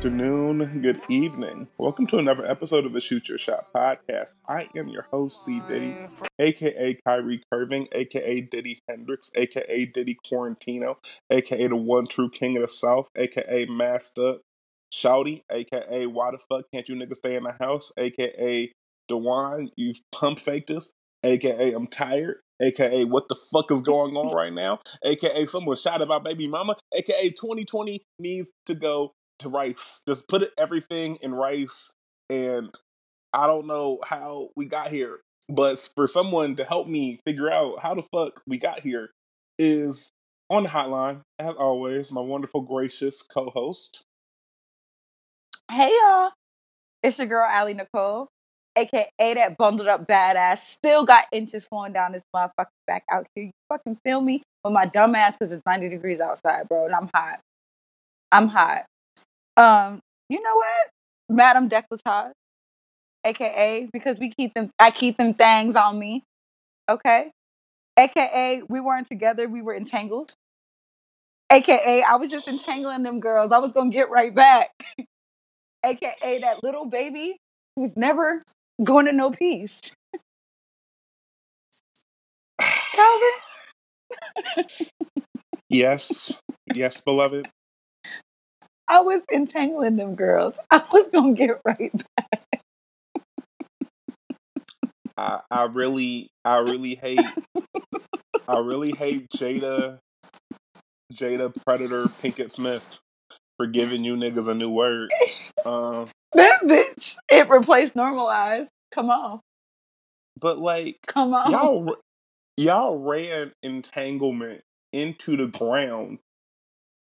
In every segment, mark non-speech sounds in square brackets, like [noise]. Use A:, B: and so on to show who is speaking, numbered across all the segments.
A: afternoon, good evening. Welcome to another episode of the Shoot Your Shot podcast. I am your host, C. Diddy, aka Kyrie Curving, aka Diddy Hendrix, aka Diddy Quarantino, aka the one true king of the South, aka Master Shouty, aka Why the fuck can't you niggas stay in the house, aka Dewan, you've pump faked us, aka I'm tired, aka what the fuck is going on right now, aka someone shot my baby mama, aka 2020 needs to go to rice. Just put it, everything in rice, and I don't know how we got here, but for someone to help me figure out how the fuck we got here is on the hotline, as always, my wonderful, gracious co-host.
B: Hey y'all, it's your girl Allie Nicole, aka that bundled up badass. Still got inches falling down this motherfucking back out here. You fucking feel me? With my dumb ass because it's 90 degrees outside, bro, and I'm hot. I'm hot. Um, you know what? Madam Decolletage, aka because we keep them I keep them things on me. Okay? AKA we weren't together, we were entangled. AKA I was just entangling them girls. I was gonna get right back. [laughs] AKA that little baby who's never going to know peace. [laughs] Calvin?
A: yes, yes, beloved.
B: I was entangling them girls. I was gonna get right back.
A: I, I really, I really hate, I really hate Jada, Jada Predator Pinkett Smith for giving you niggas a new word. Um,
B: this bitch, it replaced normalized. Come on.
A: But like,
B: come on,
A: y'all, y'all ran entanglement into the ground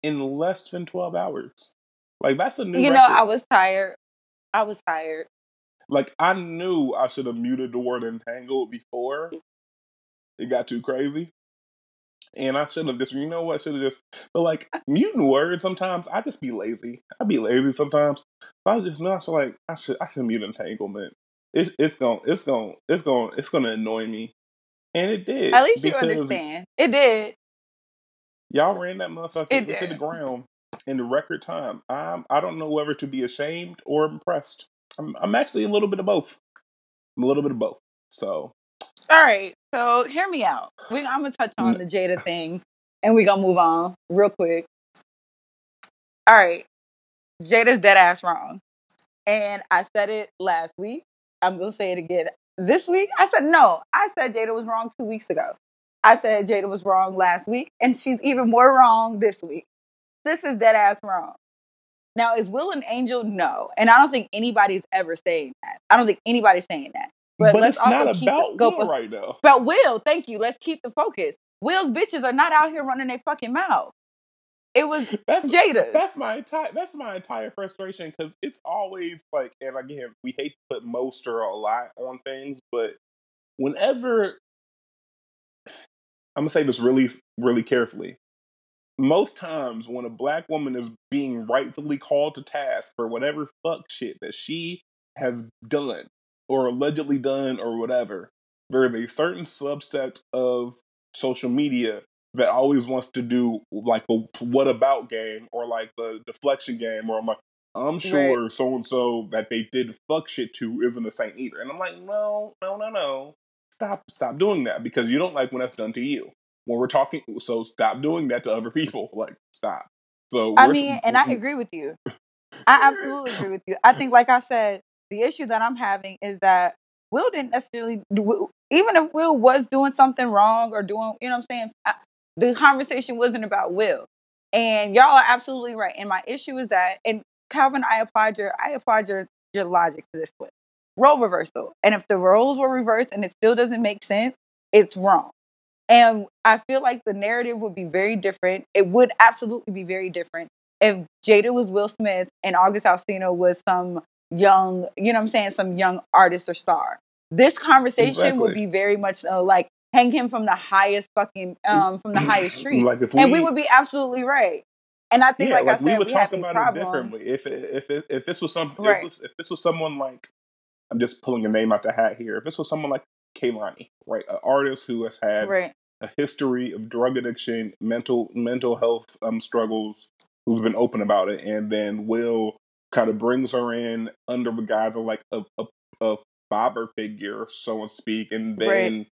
A: in less than twelve hours. Like that's a new.
B: You
A: record.
B: know, I was tired. I was tired.
A: Like I knew I should have muted the word entangled before it got too crazy. And I should have just, you know what, should have just, but like muting words sometimes, I just be lazy. I be lazy sometimes. So I just know, I should like, I should, I should mute entanglement. It's, it's gonna, it's gonna, it's gonna, it's gonna annoy me. And it did.
B: At least you understand. It did.
A: Y'all ran that motherfucker into the ground in the record time. I'm, I don't know whether to be ashamed or impressed. I'm, I'm actually a little bit of both. I'm a little bit of both. So
B: all right, so hear me out. We, I'm gonna touch on the Jada thing, and we gonna move on real quick. All right, Jada's dead ass wrong, and I said it last week. I'm gonna say it again this week. I said no. I said Jada was wrong two weeks ago. I said Jada was wrong last week, and she's even more wrong this week. This is dead ass wrong. Now, is Will an angel? No, and I don't think anybody's ever saying that. I don't think anybody's saying that.
A: But, but let's also not keep about the scope Will of, right now.
B: About Will, thank you. Let's keep the focus. Will's bitches are not out here running their fucking mouth. It was
A: that's,
B: Jada.
A: That's my entire that's my entire frustration because it's always like, and again, we hate to put most or a lot on things, but whenever I'm gonna say this really, really carefully. Most times, when a black woman is being rightfully called to task for whatever fuck shit that she has done, or allegedly done or whatever, there is a certain subset of social media that always wants to do like the what about game or like the deflection game or I'm like, I'm sure so and so that they did fuck shit to isn't the same either. And I'm like, no, no, no, no. Stop stop doing that because you don't like when that's done to you. When we're talking so stop doing that to other people. Like stop. So
B: I mean, and I [laughs] agree with you. I absolutely agree with you. I think like I said, the issue that I'm having is that Will didn't necessarily do, even if Will was doing something wrong or doing, you know what I'm saying? I, the conversation wasn't about Will. And y'all are absolutely right. And my issue is that, and Calvin, I applied your, I applied your, your logic to this one. Role reversal. And if the roles were reversed and it still doesn't make sense, it's wrong. And I feel like the narrative would be very different. It would absolutely be very different if Jada was Will Smith and August Alsina was some young, you know what I'm saying, some young artist or star. This conversation exactly. would be very much uh, like hang him from the highest fucking um from the highest tree. like if we, and we would be absolutely right. And I think, yeah, like, like, I said, we would we talk about it
A: differently. If if if, if this was some right. if, was, if this was someone like I'm just pulling a name out the hat here. If this was someone like Kehlani, right, an artist who has had
B: right.
A: a history of drug addiction, mental mental health um, struggles, who's been open about it, and then Will kind of brings her in under the guise of like a, a, a father figure, so to speak, and then
B: Right.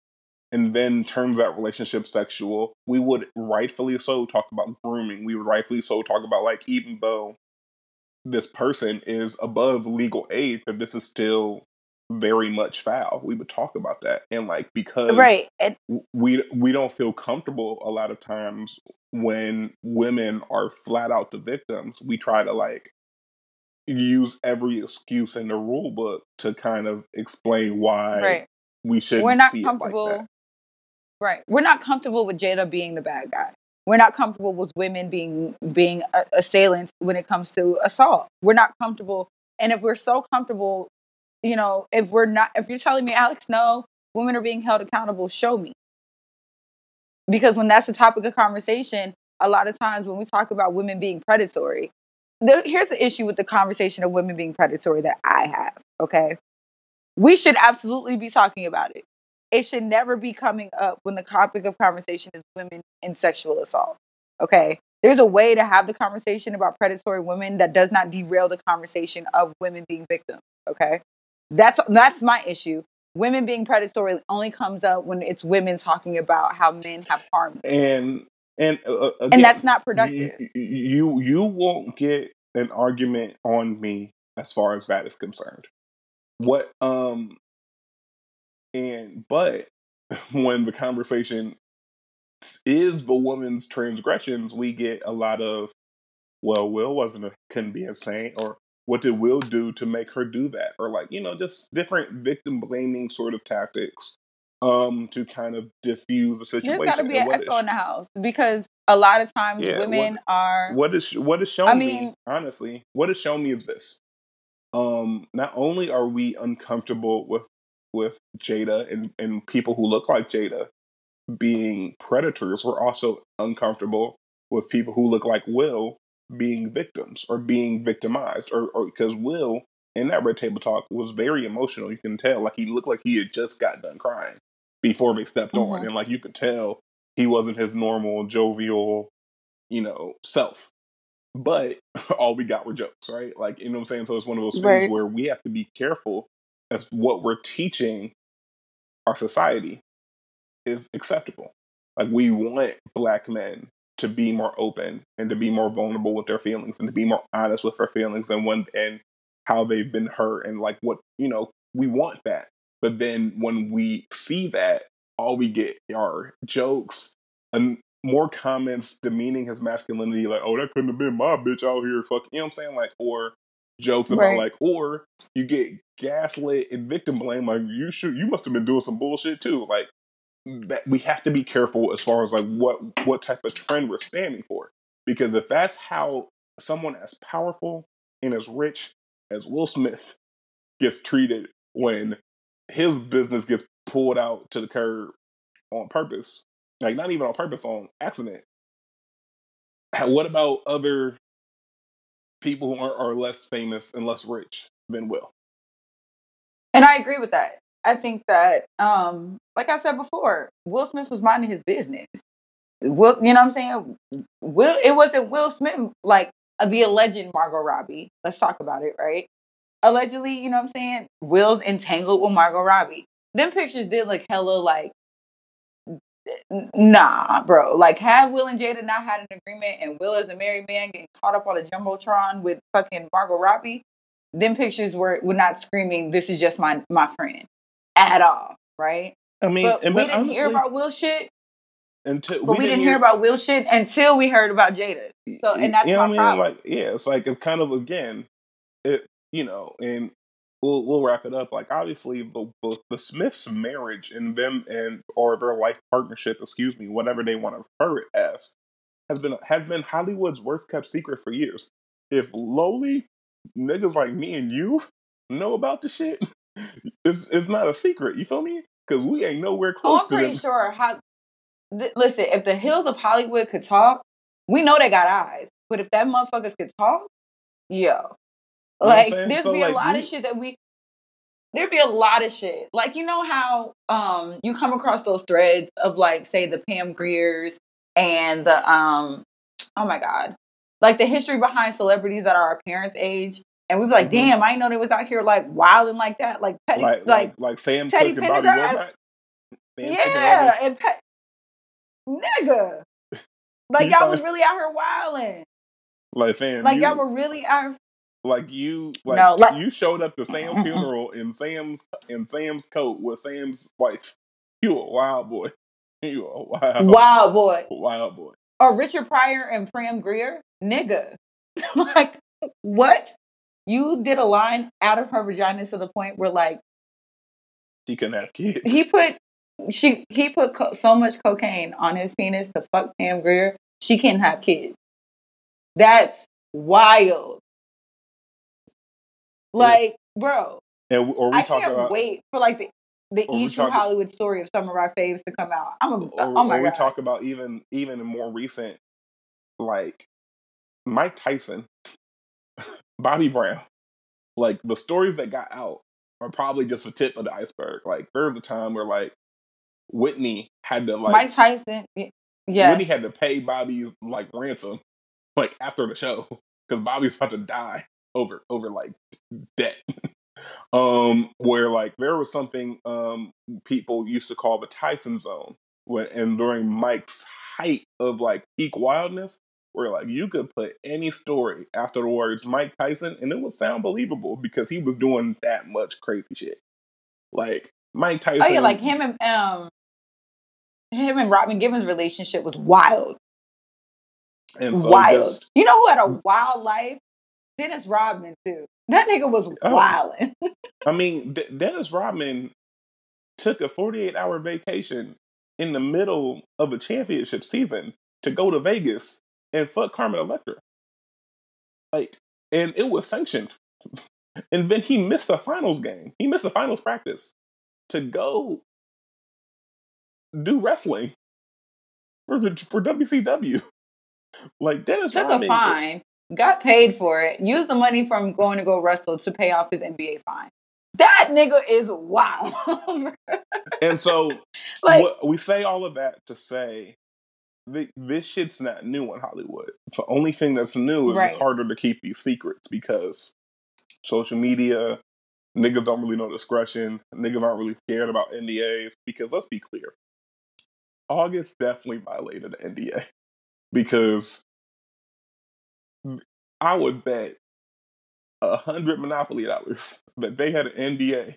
A: and then turns that relationship sexual. We would rightfully so talk about grooming. We would rightfully so talk about like even though this person is above legal age, but this is still very much foul. We would talk about that, and like because
B: Right. And
A: we we don't feel comfortable a lot of times when women are flat out the victims. We try to like use every excuse in the rule book to kind of explain why
B: right.
A: we shouldn't
B: We're not
A: like
B: comfortable.
A: that.
B: Right. We're not comfortable with Jada being the bad guy. We're not comfortable with women being being uh, assailants when it comes to assault. We're not comfortable. And if we're so comfortable, you know, if we're not, if you're telling me, Alex, no, women are being held accountable, show me. Because when that's the topic of conversation, a lot of times when we talk about women being predatory, there, here's the issue with the conversation of women being predatory that I have. Okay. We should absolutely be talking about it it should never be coming up when the topic of conversation is women and sexual assault. Okay. There's a way to have the conversation about predatory women that does not derail the conversation of women being victims. Okay. That's that's my issue. Women being predatory only comes up when it's women talking about how men have harmed them.
A: And and uh, uh,
B: And that's not productive.
A: you you won't get an argument on me as far as that is concerned. What um and but [laughs] when the conversation is the woman's transgressions, we get a lot of well, Will wasn't a, couldn't be insane, or what did Will do to make her do that, or like you know just different victim blaming sort of tactics um to kind of diffuse the
B: There's
A: situation.
B: got to be an echo in the house because a lot of times
A: Yeah,
B: women
A: what-
B: are.
A: what is what is shown
B: I
A: me
B: mean-
A: honestly what is shown me is this um not only are we uncomfortable with with jada and and people who look like jada being predators we're also uncomfortable with people who look like will being victims or being victimized or because will in that red table talk was very emotional you can tell like he looked like he had just got done crying before they stepped on
B: Mhm.
A: and like you could tell he wasn't his normal jovial you know self but [laughs] all we got were jokes, right? Like, you know what I'm saying? So it's one of those things
B: Right.
A: where we have to be careful as what we're teaching our society is acceptable. Like, we want black men to be more open and to be more vulnerable with their feelings and to be more honest with their feelings and when and how they've been hurt and like what you know we want that. But then when we see that all we get are jokes and more comments demeaning his masculinity like oh that couldn't have been my bitch out here. Fuck you know what i'm saying? Like or jokes about
B: Right.
A: like or you get gaslit and victim blame like you should you must have been doing some bullshit too like that we have to be careful as far as like what what type of trend we're standing for because if that's how someone as powerful and as rich as Will Smith gets treated when his business gets pulled out to the curb on purpose like not even on purpose on accident what about other people who are, are less famous and less rich than Will
B: And I agree with that. I think that, um, like I said before, Will Smith was minding his business. Will, you know what I'm saying? Will, it wasn't Will Smith, like uh, the alleged Margot Robbie. Let's talk about it, right? Allegedly, you know what I'm saying? Will's entangled with Margot Robbie. Them pictures did look hella like, nah, bro. Like, had Will and Jada not had an agreement and Will as a married man getting caught up on a Jumbotron with fucking Margot Robbie, them pictures were, were not screaming, this is just my, my friend at all, right?
A: I mean
B: But
A: and
B: we
A: but
B: didn't hear about Will shit,
A: until
B: but we, didn't hear about Will shit until we heard about Jada. So, and that's
A: you know
B: my
A: what I mean?
B: problem.
A: Like, yeah, it's like it's kind of again, it you know, and we'll we'll wrap it up. Like, obviously, the the, the Smiths' marriage and them and or their life partnership, excuse me, whatever they want to refer it as, has been has been Hollywood's worst kept secret for years. If lowly niggas like me and you know about the shit, [laughs] it's it's not a secret. You feel me? Because we ain't nowhere
B: Oh,
A: close
B: I'm
A: to
B: pretty
A: them.
B: sure. How, th- listen, if the hills of Hollywood could talk, we know they got eyes. But if that motherfuckers could talk, yo, like
A: saying?
B: there'd
A: So,
B: be a lot
A: we-
B: of shit that we. There'd be a lot of shit. Like you know how um you come across those threads of like say the Pam Griers and the um oh my god like the history behind celebrities that are our parents' age, and we'd be like,
A: Mhm.
B: "Damn, I didn't know they was out here like wilding like that, like petty,
A: like
B: like,
A: like like Sam
B: Teddy
A: Cooke and Bobby
B: Pendergrass?
A: Womack. Sam Cooke and
B: yeah, and pe- nigga, [laughs] like
A: You
B: y'all was really out here wilding,
A: like fam,
B: like
A: you,
B: y'all were really out.
A: Like you like,
B: No, like-
A: you showed up to Sam's funeral in Sam's in Sam's coat with Sam's wife. You a wild boy. [laughs] You a wild
B: Wild boy,
A: wild boy.
B: or Richard Pryor and Pam Grier, nigga, [laughs] like what? You did a line out of her vagina to the point where like
A: she couldn't have kids.
B: he put she he put co- so much cocaine on his penis to fuck Pam Grier. She can't have kids. That's wild. Like, bro,
A: And or we
B: I
A: talk
B: can't
A: about
B: wait for like the the
A: we talk-
B: Hollywood story of some of our faves to come out. I'm a
A: or,
B: oh my
A: or we
B: god.
A: talk about even even more recent like Mike Tyson, [laughs] Bobby Brown. Like the stories that got out are probably just the tip of the iceberg. Like there was a time where like Whitney had to like
B: Mike Tyson, yeah,
A: Whitney had to pay Bobby like ransom like after the show [laughs] because Bobby's about to die over over like debt. [laughs] um, where like there was something um people used to call the Tyson zone when and during Mike's height of like peak wildness, where like you could put any story after the words Mike Tyson and it would sound believable because he was doing that much crazy shit. Like Mike Tyson,
B: oh yeah, like him and um him and Robin Givens' relationship was wild,
A: and so
B: wild.
A: just-
B: You know who had a wild life? Dennis Rodman too. That nigga was
A: Oh.
B: wilding. [laughs]
A: I mean, D- Dennis Rodman took a 48 hour vacation in the middle of a championship season to go to Vegas and fuck Carmen Electra. Like, and it was sanctioned. [laughs] And then he missed the finals game. He missed the finals practice to go do wrestling for, for WCW. Like, Dennis
B: Took a
A: Rodman.
B: fine, got paid for it, used the money from going to go wrestle to pay off his NBA fine. That nigga is wow. [laughs]
A: And so
B: like,
A: what, we say all of that to say this shit's not new in Hollywood. The only thing that's new is
B: Right.
A: it's harder to keep these secrets because social media, niggas don't really know discretion, niggas aren't really scared about NDAs. Because let's be clear, August definitely violated the NDA [laughs] because Mm. I would bet a hundred Monopoly dollars [laughs] that they had an NDA,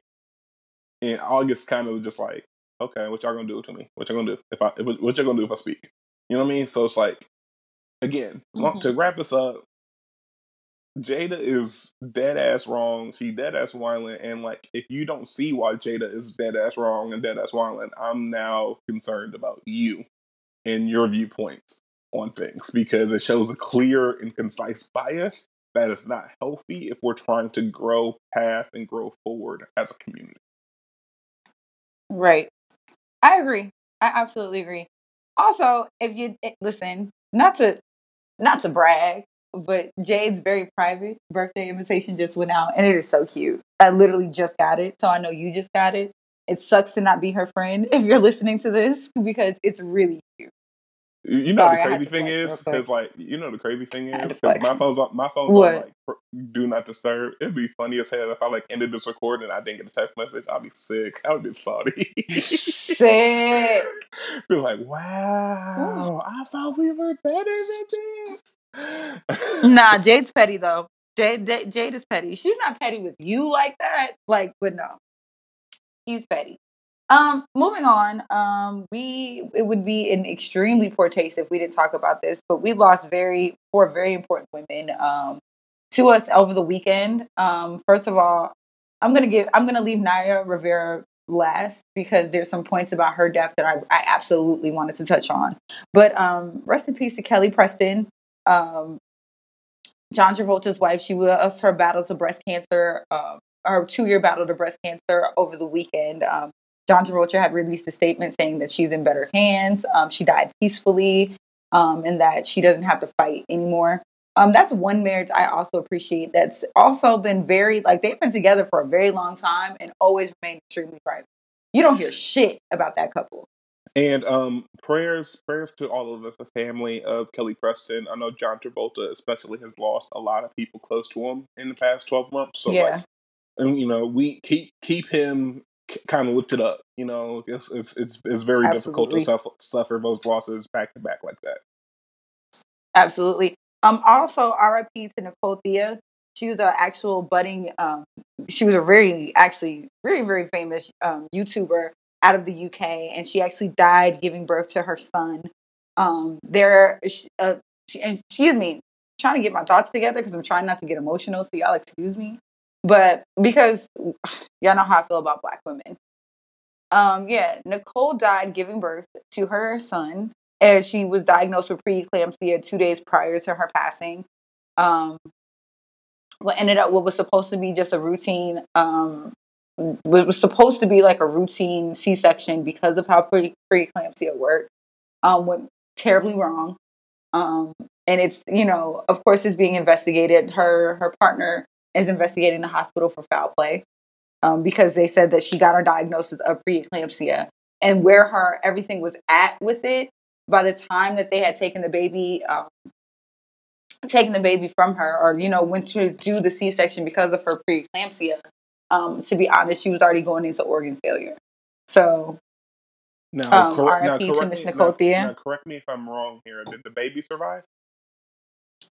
A: and August kind of just like, okay, what y'all gonna do to me? What y'all gonna do if I? If, what y'all gonna do if I speak? You know what I mean? So it's like, again, long- mm-hmm. to wrap this up, Jada is dead ass wrong. She dead ass whining, and like, if you don't see why Jada is dead ass wrong and dead ass whining, I'm now concerned about you and your viewpoints on things because it shows a clear and concise bias that is not healthy if we're trying to grow past and grow forward as a community.
B: right. I agree. I absolutely agree. Also, if you eh, listen, not to not to brag, but Jade's very private birthday invitation just went out, and it is so cute. I literally just got it, so I know you just got it. It sucks to not be her friend if you're listening to this because it's really cute.
A: You know
B: Sorry,
A: the crazy thing is because like you know the crazy thing
B: is, had to
A: is 'cause
B: flex.
A: my phone's on my phone's
B: What?
A: on like pr- do not disturb. It'd be funny as hell if I like ended this recording and I didn't get a text message. I'd be sick. I would be salty. [laughs]
B: Sick. [laughs]
A: be like, wow, I thought we were better than this.
B: Nah, [laughs] Jade's petty though. Jade, Jade, Jade is petty. She's not petty with you like that. Like, but no, she's petty. Um, moving on. Um, we it would be an extremely poor taste if we didn't talk about this, but we lost very four very important women um to us over the weekend. Um, first of all, I'm gonna give I'm gonna leave Naya Rivera last because there's some points about her death that I, I absolutely wanted to touch on. But um, rest in peace to Kelly Preston. Um, John Travolta's wife. She lost her battle to breast cancer, um, her two year battle to breast cancer over the weekend. Um, John Travolta had released a statement saying that she's in better hands. Um, she died peacefully um, and that she doesn't have to fight anymore. Um, that's one marriage I also appreciate. That's also been very, like, they've been together for a very long time and always remained extremely private. You don't hear shit about that couple.
A: And um, prayers, prayers to all of the, family of Kelly Preston. I know John Travolta, especially, has lost a lot of people close to him in the past twelve months. So,
B: yeah.
A: like, and you know, we keep keep him kind of lifted up. You know, it's it's it's, it's very difficult to suffer, suffer those losses back to back like that.
B: Absolutely. Um, also, RIP to Nicole Thea. She was an actual budding. Um, she was a very, actually, very, very famous um, YouTuber out of the UK, and she actually died giving birth to her son. Um, there, uh, she, and excuse me, trying to get my thoughts together because I'm trying not to get emotional. So y'all excuse me, but because [sighs] y'all know how I feel about Black women. Um, yeah, Nicole died giving birth to her son and she was diagnosed with preeclampsia two days prior to her passing. Um, what ended up what was supposed to be just a routine um, what was supposed to be like a routine c-section because of how pre- preeclampsia worked um, went terribly wrong um, and it's you know of course it's being investigated her her partner is investigating the hospital for foul play um, because they said that she got her diagnosis of preeclampsia and where her everything was at with it by the time that they had taken the baby um, taken the baby from her or you know went to do the c-section because of her preeclampsia um, to be honest she was already going into organ failure so
A: Now,
B: Um,
A: correct, now,
B: RIP to
A: correct
B: Miss Nicole
A: now,
B: Thea.
A: now, correct me if I'm wrong here. Did the baby survive?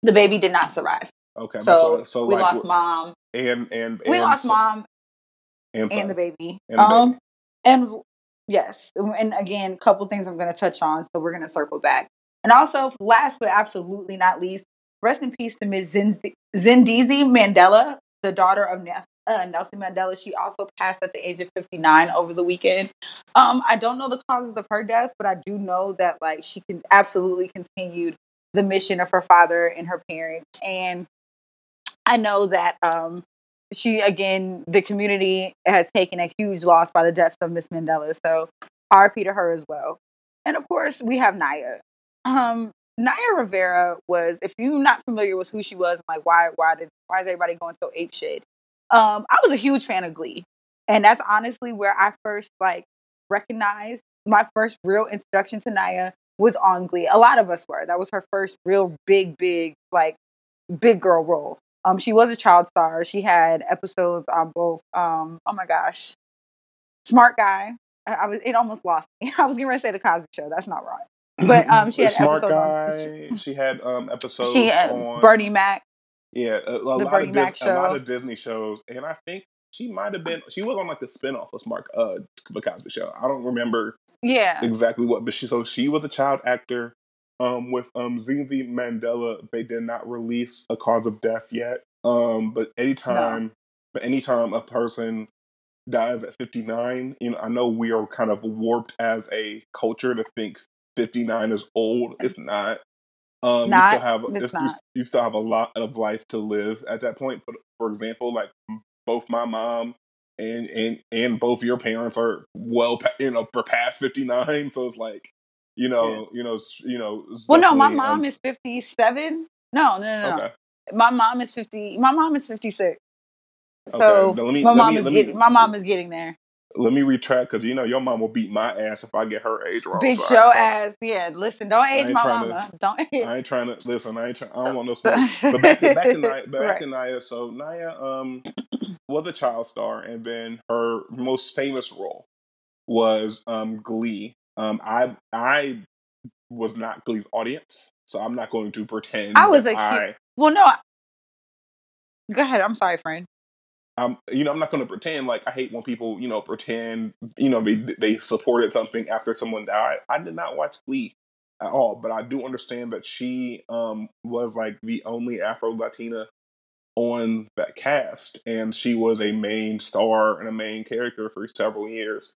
B: the baby did not survive
A: Okay,
B: so,
A: so
B: we
A: like,
B: lost mom
A: and and
B: we lost
A: so-
B: mom
A: and,
B: and the baby.
A: And the
B: um,
A: baby.
B: and yes, and again, a couple things I'm going to touch on, so we're going to circle back. And also, last but absolutely not least, rest in peace to Ms. Zindizi Mandela, the daughter of uh, Nelson Mandela. She also passed at the age of 59 over the weekend. Um, I don't know the causes of her death, but I do know that like she can absolutely continued the mission of her father and her parents, and I know that um, she again the community has taken a huge loss by the deaths of Miss Mandela. So RP to her as well. And of course we have Naya. Um Naya Rivera was, if you're not familiar with who she was and like why why did why is everybody going so ape shit? Um, I was a huge fan of Glee. And that's honestly where I first like recognized my first real introduction to Naya was on Glee. A lot of us were. That was her first real big, big, like big girl role. Um, she was a child star. She had episodes on both. Um, oh my gosh, Smart Guy. I, I was. It almost lost me. [laughs] I was getting ready to say the Cosby Show. That's not right. But um, she had [clears throat]
A: smart
B: episodes
A: guy. [laughs] She had um episodes
B: on. She had
A: on
B: Bernie Mac.
A: Yeah, a, a lot
B: Bernie
A: of
B: Mac
A: Dis- a lot of Disney shows, and I think she might have been. She was on like the spinoff of Smart uh the Cosby Show. I don't remember
B: Yeah,
A: exactly what, but she so she was a child actor. Um, with um Zinzi Mandela, they did not release a cause of death yet. Um, but anytime, but anytime a person dies at 59, you know, I know we are kind of warped as a culture to think 59 is old. It's not. Um, you still have
B: It's
A: it's- you,
B: not.
A: you still have a lot of life to live at that point. But for example, like both my mom and and and both your parents are well, you know, for past 59. So it's like, you know, you know, you know.
B: well, no, my mom
A: um,
B: is fifty-seven. No, no, no, no.
A: okay.
B: My mom is fifty. My mom is fifty-six.
A: Okay,
B: So
A: let me-
B: my mom
A: me-
B: is
A: let me-
B: getting. My mom is getting there.
A: Let me retract because you know your mom will beat my ass if I get her age wrong.
B: Bitch,
A: so
B: your ass. Yeah, listen, don't age my
A: trying to-
B: mama. [laughs] Don't
A: I ain't trying to listen. I ain't. Try, I don't want no [laughs] smoke. But back to back to Naya. Back
B: Right.
A: to Naya. So Naya um was a child star, and then her most famous role was um Glee. Um, I I was not Glee's audience, so I'm not going to pretend
B: I was a
A: I.
B: Well, no. I- Go ahead. I'm sorry, friend.
A: I'm, you know, I'm not going to pretend like I hate when people, you know, pretend, you know, they they supported something after someone died. I did not watch Glee at all, but I do understand that she um was like the only Afro Latina on that cast, and she was a main star and a main character for several years.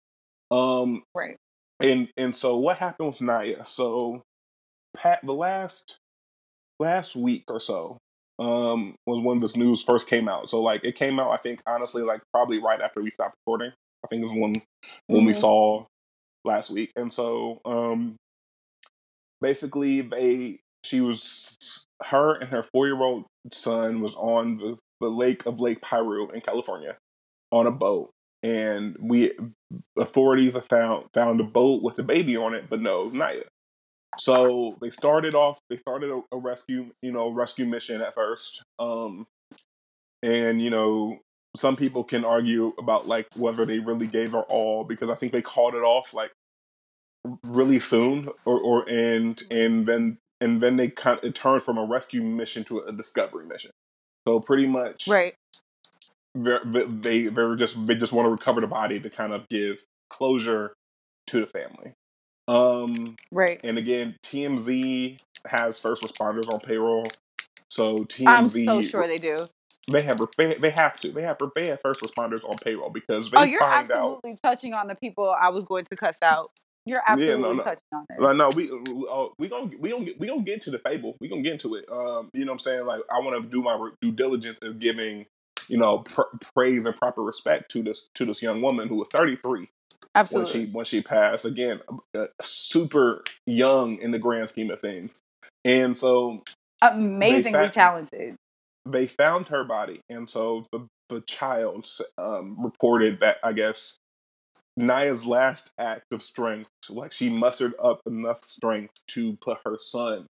A: Um,
B: Right.
A: And and so what happened with Naya? So, Pat, the last last week or so um was when this news first came out. So like it came out, I think honestly, like probably right after we stopped recording. I think it was when when we
B: Mhm.
A: saw last week, and so um basically they she was her and her four year old son was on the the lake of Lake Piru in California on a boat and we authorities have found found a boat with a baby on it, but no Naya. So they started off. They started a, a rescue, you know, rescue mission at first. Um, and you know, some people can argue about like whether they really gave her all because I think they called it off like really soon, or or and and then and then they kind of it turned from a rescue mission to a discovery mission. So pretty much,
B: right?
A: They they just they just want to recover the body to kind of give closure to the family. Um,
B: right.
A: And again, TMZ has first responders on payroll, so TMZ.
B: I'm so sure they do.
A: They have they have to they have they have first responders on payroll because they
B: oh, you're absolutely
A: out,
B: touching on the people I was going to cuss out. You're absolutely yeah, no, no. touching on it. No,
A: no, we uh, we gonna we gonna we gonna get into the fable. We gonna get into it. Um, you know what I'm saying? Like I want to do my due diligence of giving you know pr- praise and proper respect to this to this young woman who was 33
B: Absolutely.
A: when she when she passed. Again, uh, super young in the grand scheme of things, and so
B: amazingly found, talented.
A: They found her body, and so the the child um, reported that I guess Naya's last act of strength, like she mustered up enough strength to put her son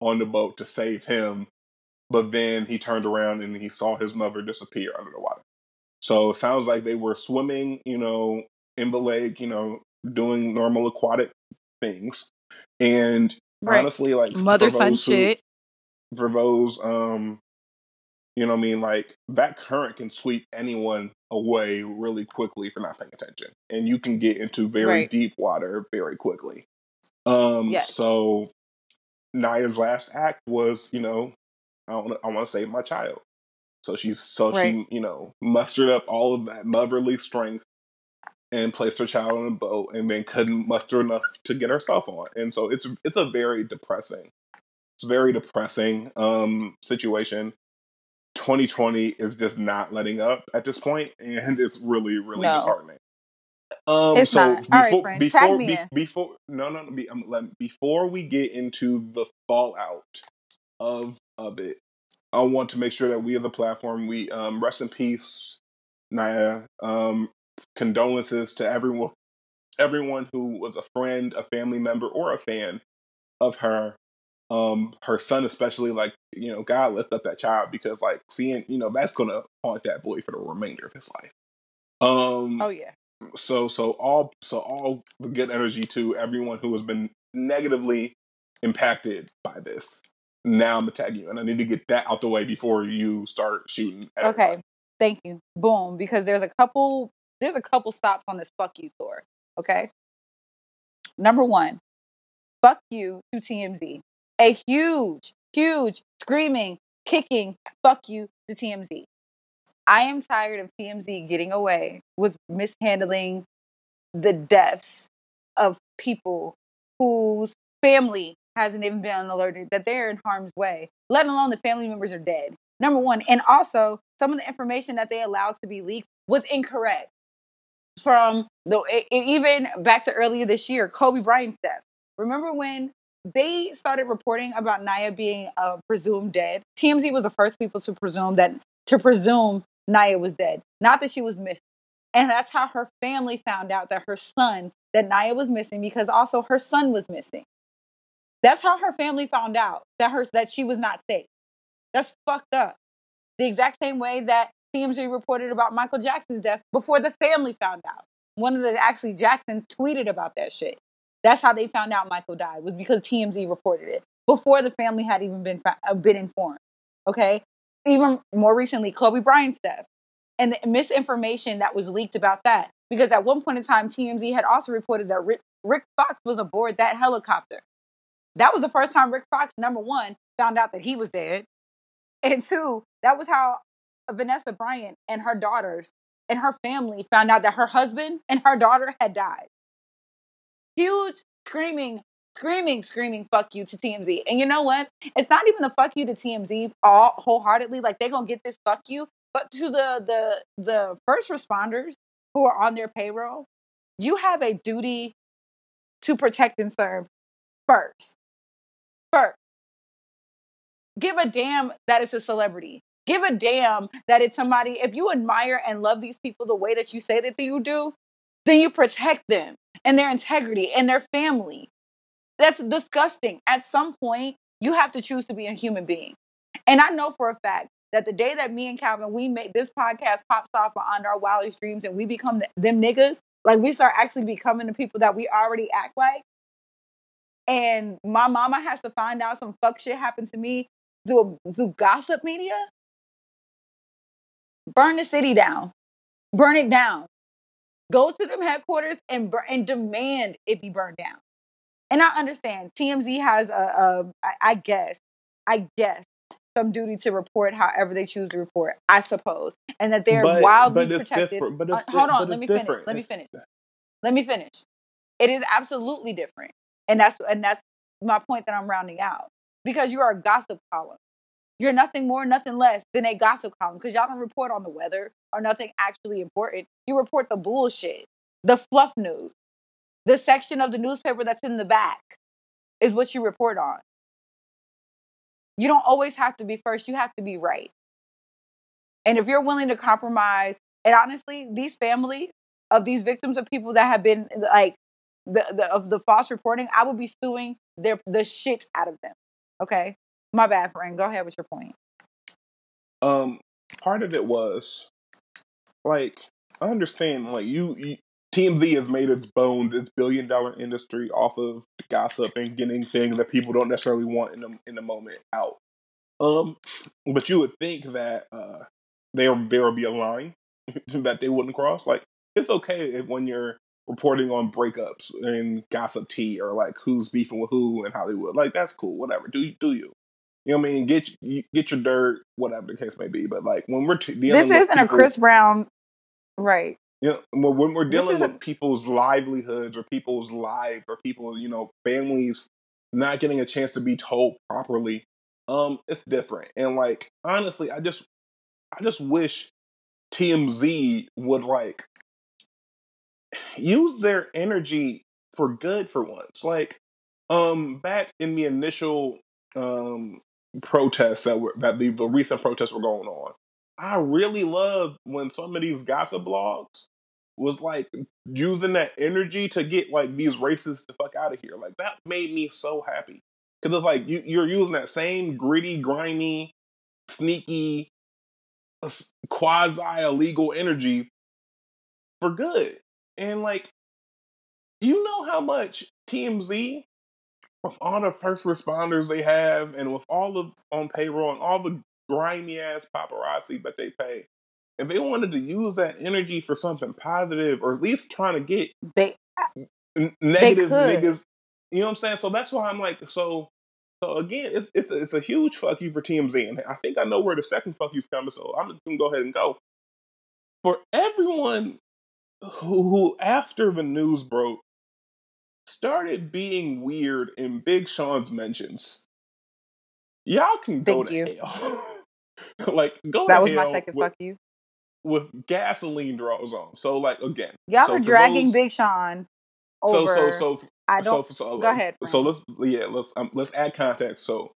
A: on the boat to save him, but then he turned around and he saw his mother disappear under the water. So it sounds like they were swimming, you know, in the lake, you know, doing normal aquatic things. And right. honestly, like
B: mother son who, shit.
A: For those, um, you know, I mean, like that current can sweep anyone away really quickly for not paying attention, and you can get into very right. deep water very quickly. Um, yes. so Naya's last act was, you know, I want I want to save my child. So she's so right. she, you know, mustered up all of that motherly strength and placed her child on a boat and then couldn't muster enough to get herself on. And so it's it's a very depressing, it's very depressing um, situation. 2020 is just not letting up at this point, [laughs] and it's really really no. disheartening. Um, it's so not. before right, before be, before no no, no be, um, let, before we get into the fallout of of it, I want to make sure that we as a platform we um, rest in peace Naya. Um, condolences to everyone everyone who was a friend, a family member, or a fan of her. Um, her son especially, like, you know, God lift up that child because like seeing, you know, that's gonna haunt that boy for the remainder of his life. Um
B: Oh yeah.
A: So so all so all the good energy to everyone who has been negatively impacted by this. Now I'm attacking you, and I need to get that out the way before you start shooting.
B: okay, everybody. thank you. Boom, because there's a couple there's a couple stops on this fuck you tour. Okay. Number one, fuck you to TMZ. A huge, huge screaming, kicking fuck you to TMZ. I am tired of TMZ getting away with mishandling the deaths of people whose family hasn't even been alerted that they're in harm's way, let alone the family members are dead. Number one. And also, some of the information that they allowed to be leaked was incorrect from the even back to earlier this year, Kobe Bryant's death. Remember when they started reporting about Naya being uh, presumed dead? TMZ was the first people to presume that to presume Naya was dead, not that she was missing. And that's how her family found out that her son, that Naya was missing, because also her son was missing. That's how her family found out that her that she was not safe. That's fucked up. The exact same way that TMZ reported about Michael Jackson's death before the family found out. One of the actually Jacksons tweeted about that shit. That's how they found out Michael died was because TMZ reported it before the family had even been uh, been informed. Okay, even more recently, Kobe Bryant's death and the misinformation that was leaked about that. Because at one point in time, TMZ had also reported that Rick, Rick Fox was aboard that helicopter. That was the first time Rick Fox, number one, found out that he was dead. And two, that was how Vanessa Bryant and her daughters and her family found out that her husband and her daughter had died. Huge screaming, screaming, screaming fuck you to TMZ. And you know what? It's not even a fuck you to TMZ all wholeheartedly. Like they're gonna get this fuck you, but to the the the first responders who are on their payroll, you have a duty to protect and serve first. First. Give a damn that it's a celebrity give a damn that it's somebody. If you admire and love these people the way that you say that you do, then you protect them and their integrity and their family. That's disgusting. At some point, you have to choose to be a human being. And I know for a fact that the day that me and Calvin we make this podcast pops off on our wildest dreams and we become the, them niggas, like we start actually becoming the people that we already act like. And my mama has to find out some fuck shit happened to me through through gossip media. Burn the city down, burn it down. Go to them headquarters and bur- and demand it be burned down. And I understand TMZ has a, a I, I guess, I guess some duty to report however they choose to report, I suppose, and that they're
A: But
B: wildly
A: but
B: protected.
A: different. But
B: Uh, hold on, let me finish. Let me finish. Let me finish. It is absolutely different, and that's and that's my point that I'm rounding out because you are a gossip column. You're nothing more, nothing less than a gossip column because y'all don't report on the weather or nothing actually important. You report the bullshit, the fluff news, the section of the newspaper that's in the back is what you report on. You don't always have to be first, you have to be right. And if you're willing to compromise, and honestly, these families of these victims of people that have been like the, the of the false reporting, I would be suing their the shit out of them. Okay. My bad, friend. Go ahead with your point.
A: um part of it was like I understand like you, you TMZ has made its bones its billion dollar industry off of gossip and getting things that people don't necessarily want in the in the moment out. Um, but you would think that uh there there would be a line [laughs] that they wouldn't cross. Like it's okay if when you're reporting on breakups and gossip tea or like who's beefing with who in Hollywood. Like that's cool. Whatever. Do you do you? You know what I mean? Get you, get your dirt, whatever the case may be. But like when we're t- dealing
B: This
A: with
B: isn't a Chris Brown, right?
A: you know, when we're dealing with people's livelihoods or people's lives or people, you know, families not getting a chance to be told properly, um, it's different. And like honestly, I just I just wish TMZ would like use their energy for good for once. Like, um, back in the initial um protests that were that the, the recent protests were going on, I really loved when some of these gossip blogs was like using that energy to get like these racists the fuck out of here. Like that made me so happy because it's like you, you're using that same gritty, grimy, sneaky, quasi illegal energy for good. And like, you know how much TMZ, with all the first responders they have, and with all of on payroll and all the grimy ass paparazzi that they pay, if they wanted to use that energy for something positive, or at least trying to get
B: They uh,
A: n- negative
B: could.
A: niggas, you know what I'm saying? So that's why I'm like, so. So again, it's it's a, it's a huge fuck you for TMZ, and I think I know where the second fuck you's coming. So I'm just gonna go ahead and go for everyone who, after the news broke started being weird in Big Sean's mentions. Y'all can go
B: Thank
A: to
B: you.
A: hell. [laughs] like go
B: that was my second
A: with,
B: fuck you.
A: with gasoline draws on. So like again,
B: Y'all
A: so
B: are dragging
A: those-
B: Big Sean
A: so
B: over.
A: so so
B: I don't.
A: so, so
B: go ahead,
A: So let's yeah let's um, let's add context. So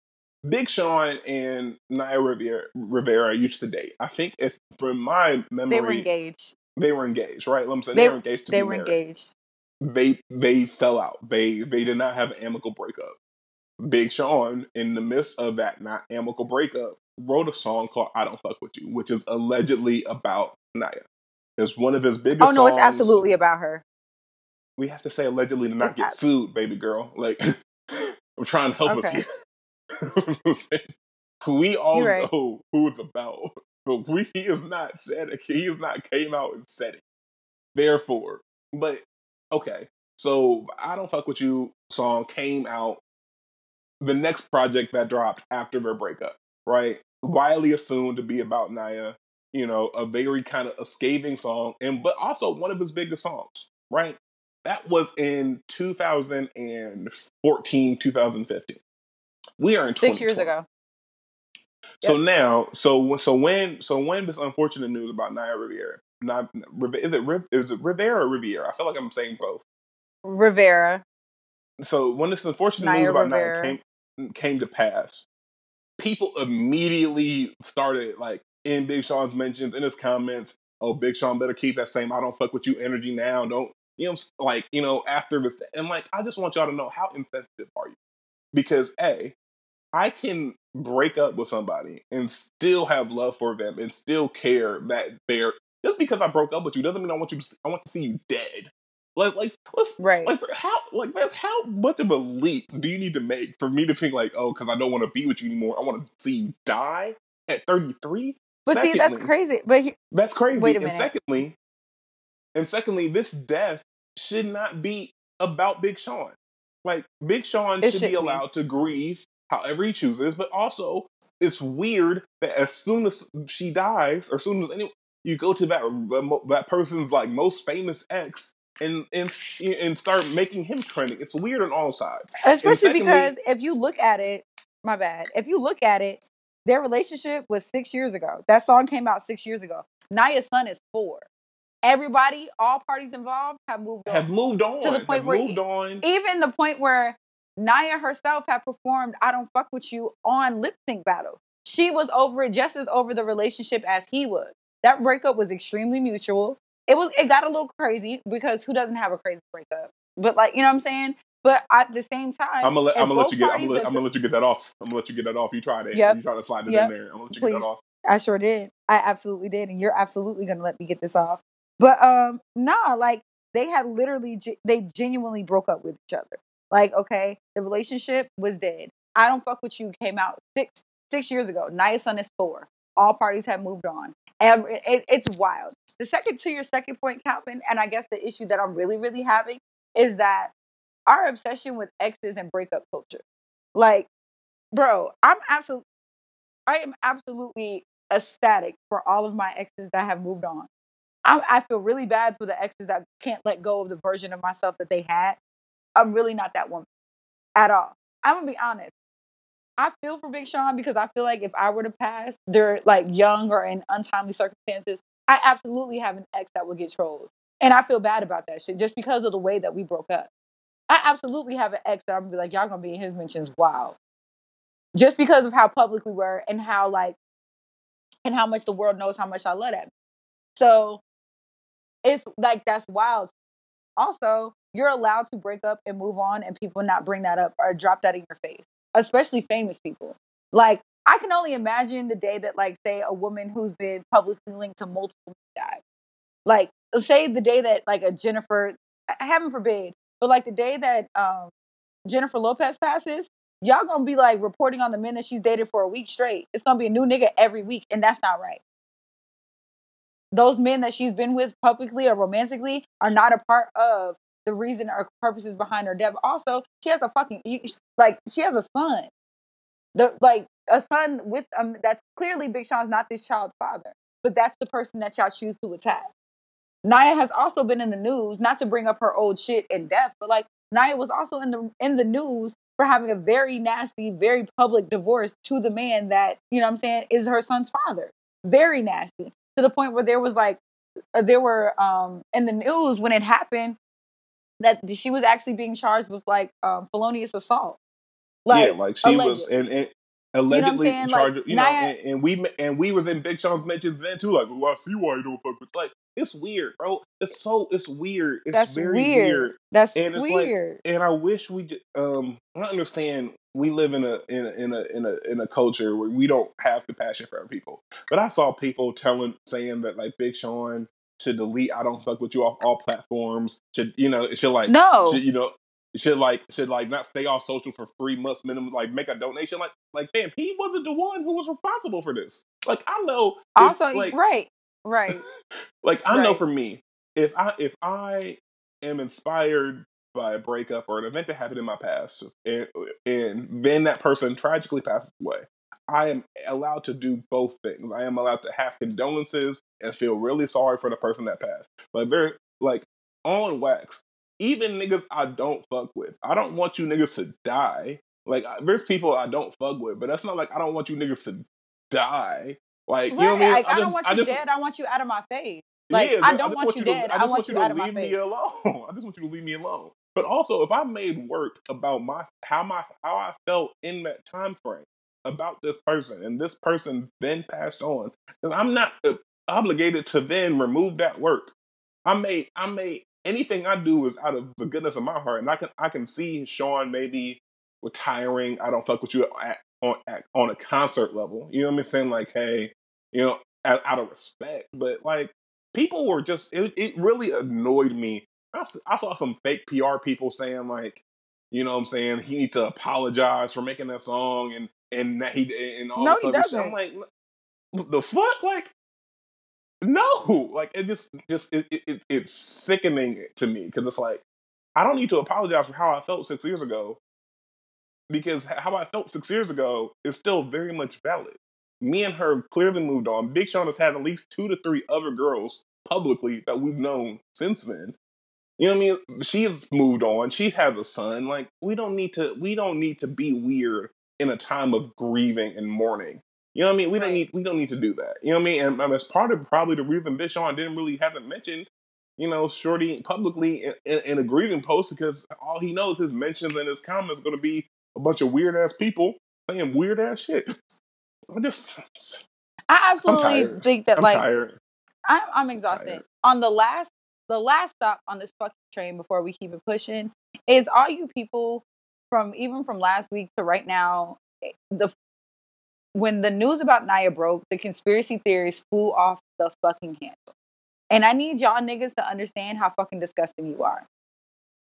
A: Big Sean and Naya Rivera, Rivera used to date. I think if from my memory,
B: they were engaged.
A: They were engaged, right? Let me say
B: They-
A: they, were engaged. To
B: They were
A: married.
B: engaged.
A: They they fell out. They they did not have an amicable breakup. Big Sean, in the midst of that not amicable breakup, wrote a song called "I Don't Fuck with You," which is allegedly about Naya. It's one of his oh, biggest.
B: Oh no, it's
A: songs.
B: absolutely about her.
A: we have to say allegedly to not
B: It's
A: get
B: ab-
A: sued, baby girl. Like [laughs] I'm trying to help us
B: Okay.
A: here. [laughs] we all know who it's about, but [laughs] we he has not said. He has not came out and said it. Therefore, but okay. So I don't fuck with you song came out the next project that dropped after their breakup, right? Widely assumed to be about Naya, you know, a very kind of a scathing song, and but also one of his biggest songs, right? That was in 2014, 2015. We are in
B: Six years ago.
A: So now, so so when so when this unfortunate news about Naya Riviera, not is it is it Rivera or Riviera? I feel like I'm saying both.
B: Rivera.
A: So when this unfortunate
B: Naya
A: news about
B: Rivera.
A: Naya came came to pass, people immediately started like in Big Sean's mentions in his comments. Oh, Big Sean better keep that same "I don't fuck with you" energy now. Don't you know? Like you know, after this, and like I just want y'all to know how insensitive are you? Because a, I can break up with somebody and still have love for them and still care that they're just because I broke up with you doesn't mean I want you to I want to see you dead. Like like let's
B: right.
A: like how like that's how much of a leap do you need to make for me to think like oh because I don't want to be with you anymore I want to see you die at 33
B: but secondly, see that's crazy but he,
A: that's crazy wait a minute. and secondly and secondly this death should not be about Big Sean like Big Sean should be allowed be. to grieve however he chooses. But also, it's weird that as soon as she dies, or as soon as anyone, you go to that that person's like most famous ex and and and start making him trending. It's weird on all sides.
B: Especially secondly, because if you look at it, my bad. If you look at it, their relationship was six years ago. That song came out six years ago. Naya's son is four. Everybody, all parties involved, have moved
A: on. Have moved on
B: to the point where
A: moved on.
B: even the point where Naya herself had performed I Don't Fuck With You on Lip Sync Battle. She was over it just as over the relationship as he was. That breakup was extremely mutual. It was it got a little crazy because who doesn't have a crazy breakup? But like, you know what I'm saying? But at the same time,
A: I'm gonna let, I'm gonna let you get I'm gonna let, I'm gonna let you get that off. I'm gonna let you get that off. You tried it. Yep. You tried to slide it yep. in there. I'm gonna let you Please. get that off.
B: I sure did. I absolutely did, and you're absolutely gonna let me get this off. But um, nah, like they had literally they genuinely broke up with each other. Like, okay, the relationship was dead. I don't fuck with you came out six six years ago. Naya's son is four. All parties have moved on. And it, it's wild. The second to your second point, Calvin, and I guess the issue that I'm really, really having is that our obsession with exes and breakup culture. Like, bro, I'm absolutely I am absolutely ecstatic for all of my exes that have moved on. I, I, feel really bad for the exes that can't let go of the version of myself that they had. I'm really not that woman at all. I'm gonna be honest. I feel for Big Sean because I feel like if I were to pass, they're like young or in untimely circumstances, I absolutely have an ex that would get trolled. And I feel bad about that shit just because of the way that we broke up. I absolutely have an ex that I'm gonna be like, y'all gonna be in his mentions. Wow. Just because of how public we were and how like and how much the world knows how much I love that. So it's like that's wild. Also, you're allowed to break up and move on and people not bring that up or drop that in your face, especially famous people. Like, I can only imagine the day that, like, say, a woman who's been publicly linked to multiple died. Like, say the day that, like, a Jennifer, heaven forbid, but like the day that um, Jennifer Lopez passes, y'all gonna be like reporting on the men that she's dated for a week straight. It's gonna be a new nigga every week, and that's not right. Those men that she's been with publicly or romantically are not a part of the reason or purposes behind her death. Also, she has a fucking like she has a son. The like a son with um that's clearly Big Sean's not this child's father, but that's the person that y'all choose to attack. Naya has also been in the news, not to bring up her old shit and death, but like Naya was also in the in the news for having a very nasty, very public divorce to the man that, you know what I'm saying, is her son's father. Very nasty. To the point where there was like uh, there were um in the news when it happened that she was actually being charged with like um, felonious assault.
A: Like, yeah, like she alleged. was, and, and allegedly you know charged. Like, you know, and, and, we and we was in Big Sean's mentions then too. Like, well, I see why you don't fuck with. Like, it's weird, bro. It's so it's weird. It's That's very weird. weird.
B: That's and it's weird.
A: Like, and I wish we um. I understand we live in a in a in a in a in a culture where we don't have compassion for our people. But I saw people telling saying that like Big Sean should delete I don't fuck with you off all platforms. Should you know, it should like
B: no
A: should, you know should like should like not stay off social for three months minimum, like make a donation. Like like damn, he wasn't the one who was responsible for this. Like I know
B: Also like, right. Right. [laughs]
A: like I right. know for me, if I if I am inspired by a breakup or an event that happened in my past and and then that person tragically passes away, I am allowed to do both things. I am allowed to have condolences and feel really sorry for the person that passed. Like very like on wax. Even niggas I don't fuck with. I don't want you niggas to die. Like there's people I don't fuck with, but that's not like I don't want you niggas to die. Like right. you know what I mean?
B: Like, I, I just, don't want you just, dead. I want you out of my face. Like yeah, I don't I want, want, you dead. To, I, just I want, want you, to leave me
A: alone. I just want you to leave me alone. But also, if I made work about my how my how I felt in that time frame, about this person and this person then passed on, then I'm not obligated to then remove that work. I may, I may, anything I do is out of the goodness of my heart, and I can, I can see Sean maybe retiring. I don't fuck with you at, on at, on a concert level. You know what I'm saying? Like, hey, you know, out, out of respect, but like people were just, it, it really annoyed me. I, I saw some fake PR people saying like, you know what I'm saying? He need to apologize for making that song and and that he and all
B: No,
A: this
B: he
A: other
B: doesn't.
A: I'm like, the fuck, like. No, like it just, just it, it, it it's sickening to me because it's like I don't need to apologize for how I felt six years ago because how I felt six years ago is still very much valid. Me and her clearly moved on. Big Sean has had at least two to three other girls publicly that we've known since then. You know what I mean? She has moved on. She has a son. Like we don't need to. We don't need to be weird in a time of grieving and mourning. You know what I mean? We don't need. We don't need to do that. You know what I mean? And um, as part of probably the reason Big Sean didn't really hasn't mentioned, you know, Shorty publicly in, in, in a grieving post because all he knows his mentions and his comments are going to be a bunch of weird ass people saying weird ass shit. I just,
B: I absolutely think that
A: I'm
B: like
A: tired.
B: I'm, I'm exhausted.
A: Tired.
B: On the last, the last stop on this fucking train before we keep it pushing is all you people from even from last week to right now. eh, The when the news about Naya broke, the conspiracy theories flew off the fucking handle. And I need y'all niggas to understand how fucking disgusting you are.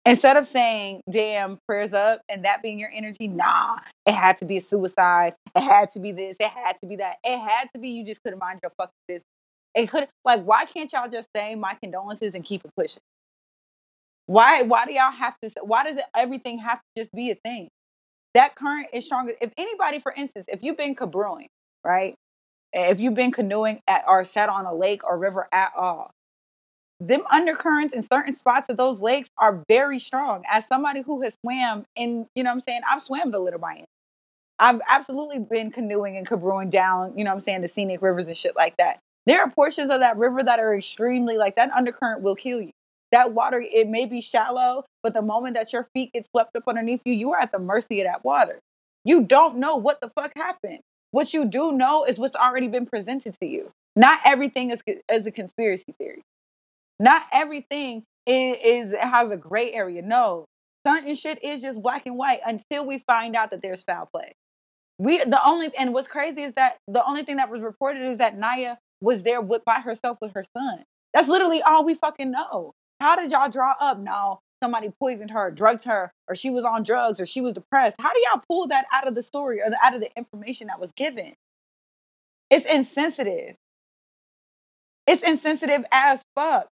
B: Instead of saying, damn, prayers up, and that being your energy, nah, it had to be a suicide. It had to be this. It had to be that. It had to be you just couldn't mind your fucking business. It could like why can't y'all just say my condolences and keep it pushing? Why why do y'all have to why does it, everything have to just be a thing? That current is stronger. If anybody, for instance, if you've been cabrewing, right? If you've been canoeing at or sat on a lake or river at all, them undercurrents in certain spots of those lakes are very strong. As somebody who has swam in, you know what I'm saying, I've swam the Little Miami. I've absolutely been canoeing and cabrewing down, you know what I'm saying, the scenic rivers and shit like that. There are portions of that river that are extremely like that undercurrent will kill you. That water, it may be shallow, but the moment that your feet get swept up underneath you, you are at the mercy of that water. You don't know what the fuck happened. What you do know is what's already been presented to you. Not everything is, is a conspiracy theory. Not everything is, is has a gray area. No, certain shit is just black and white until we find out that there's foul play. We the only and what's crazy is that the only thing that was reported is that Naya was there with by herself with her son. That's literally all we fucking know. How did y'all draw up? No, somebody poisoned her, drugged her, or she was on drugs, or she was depressed. How do y'all pull that out of the story or out of the information that was given? It's insensitive. It's insensitive as fuck.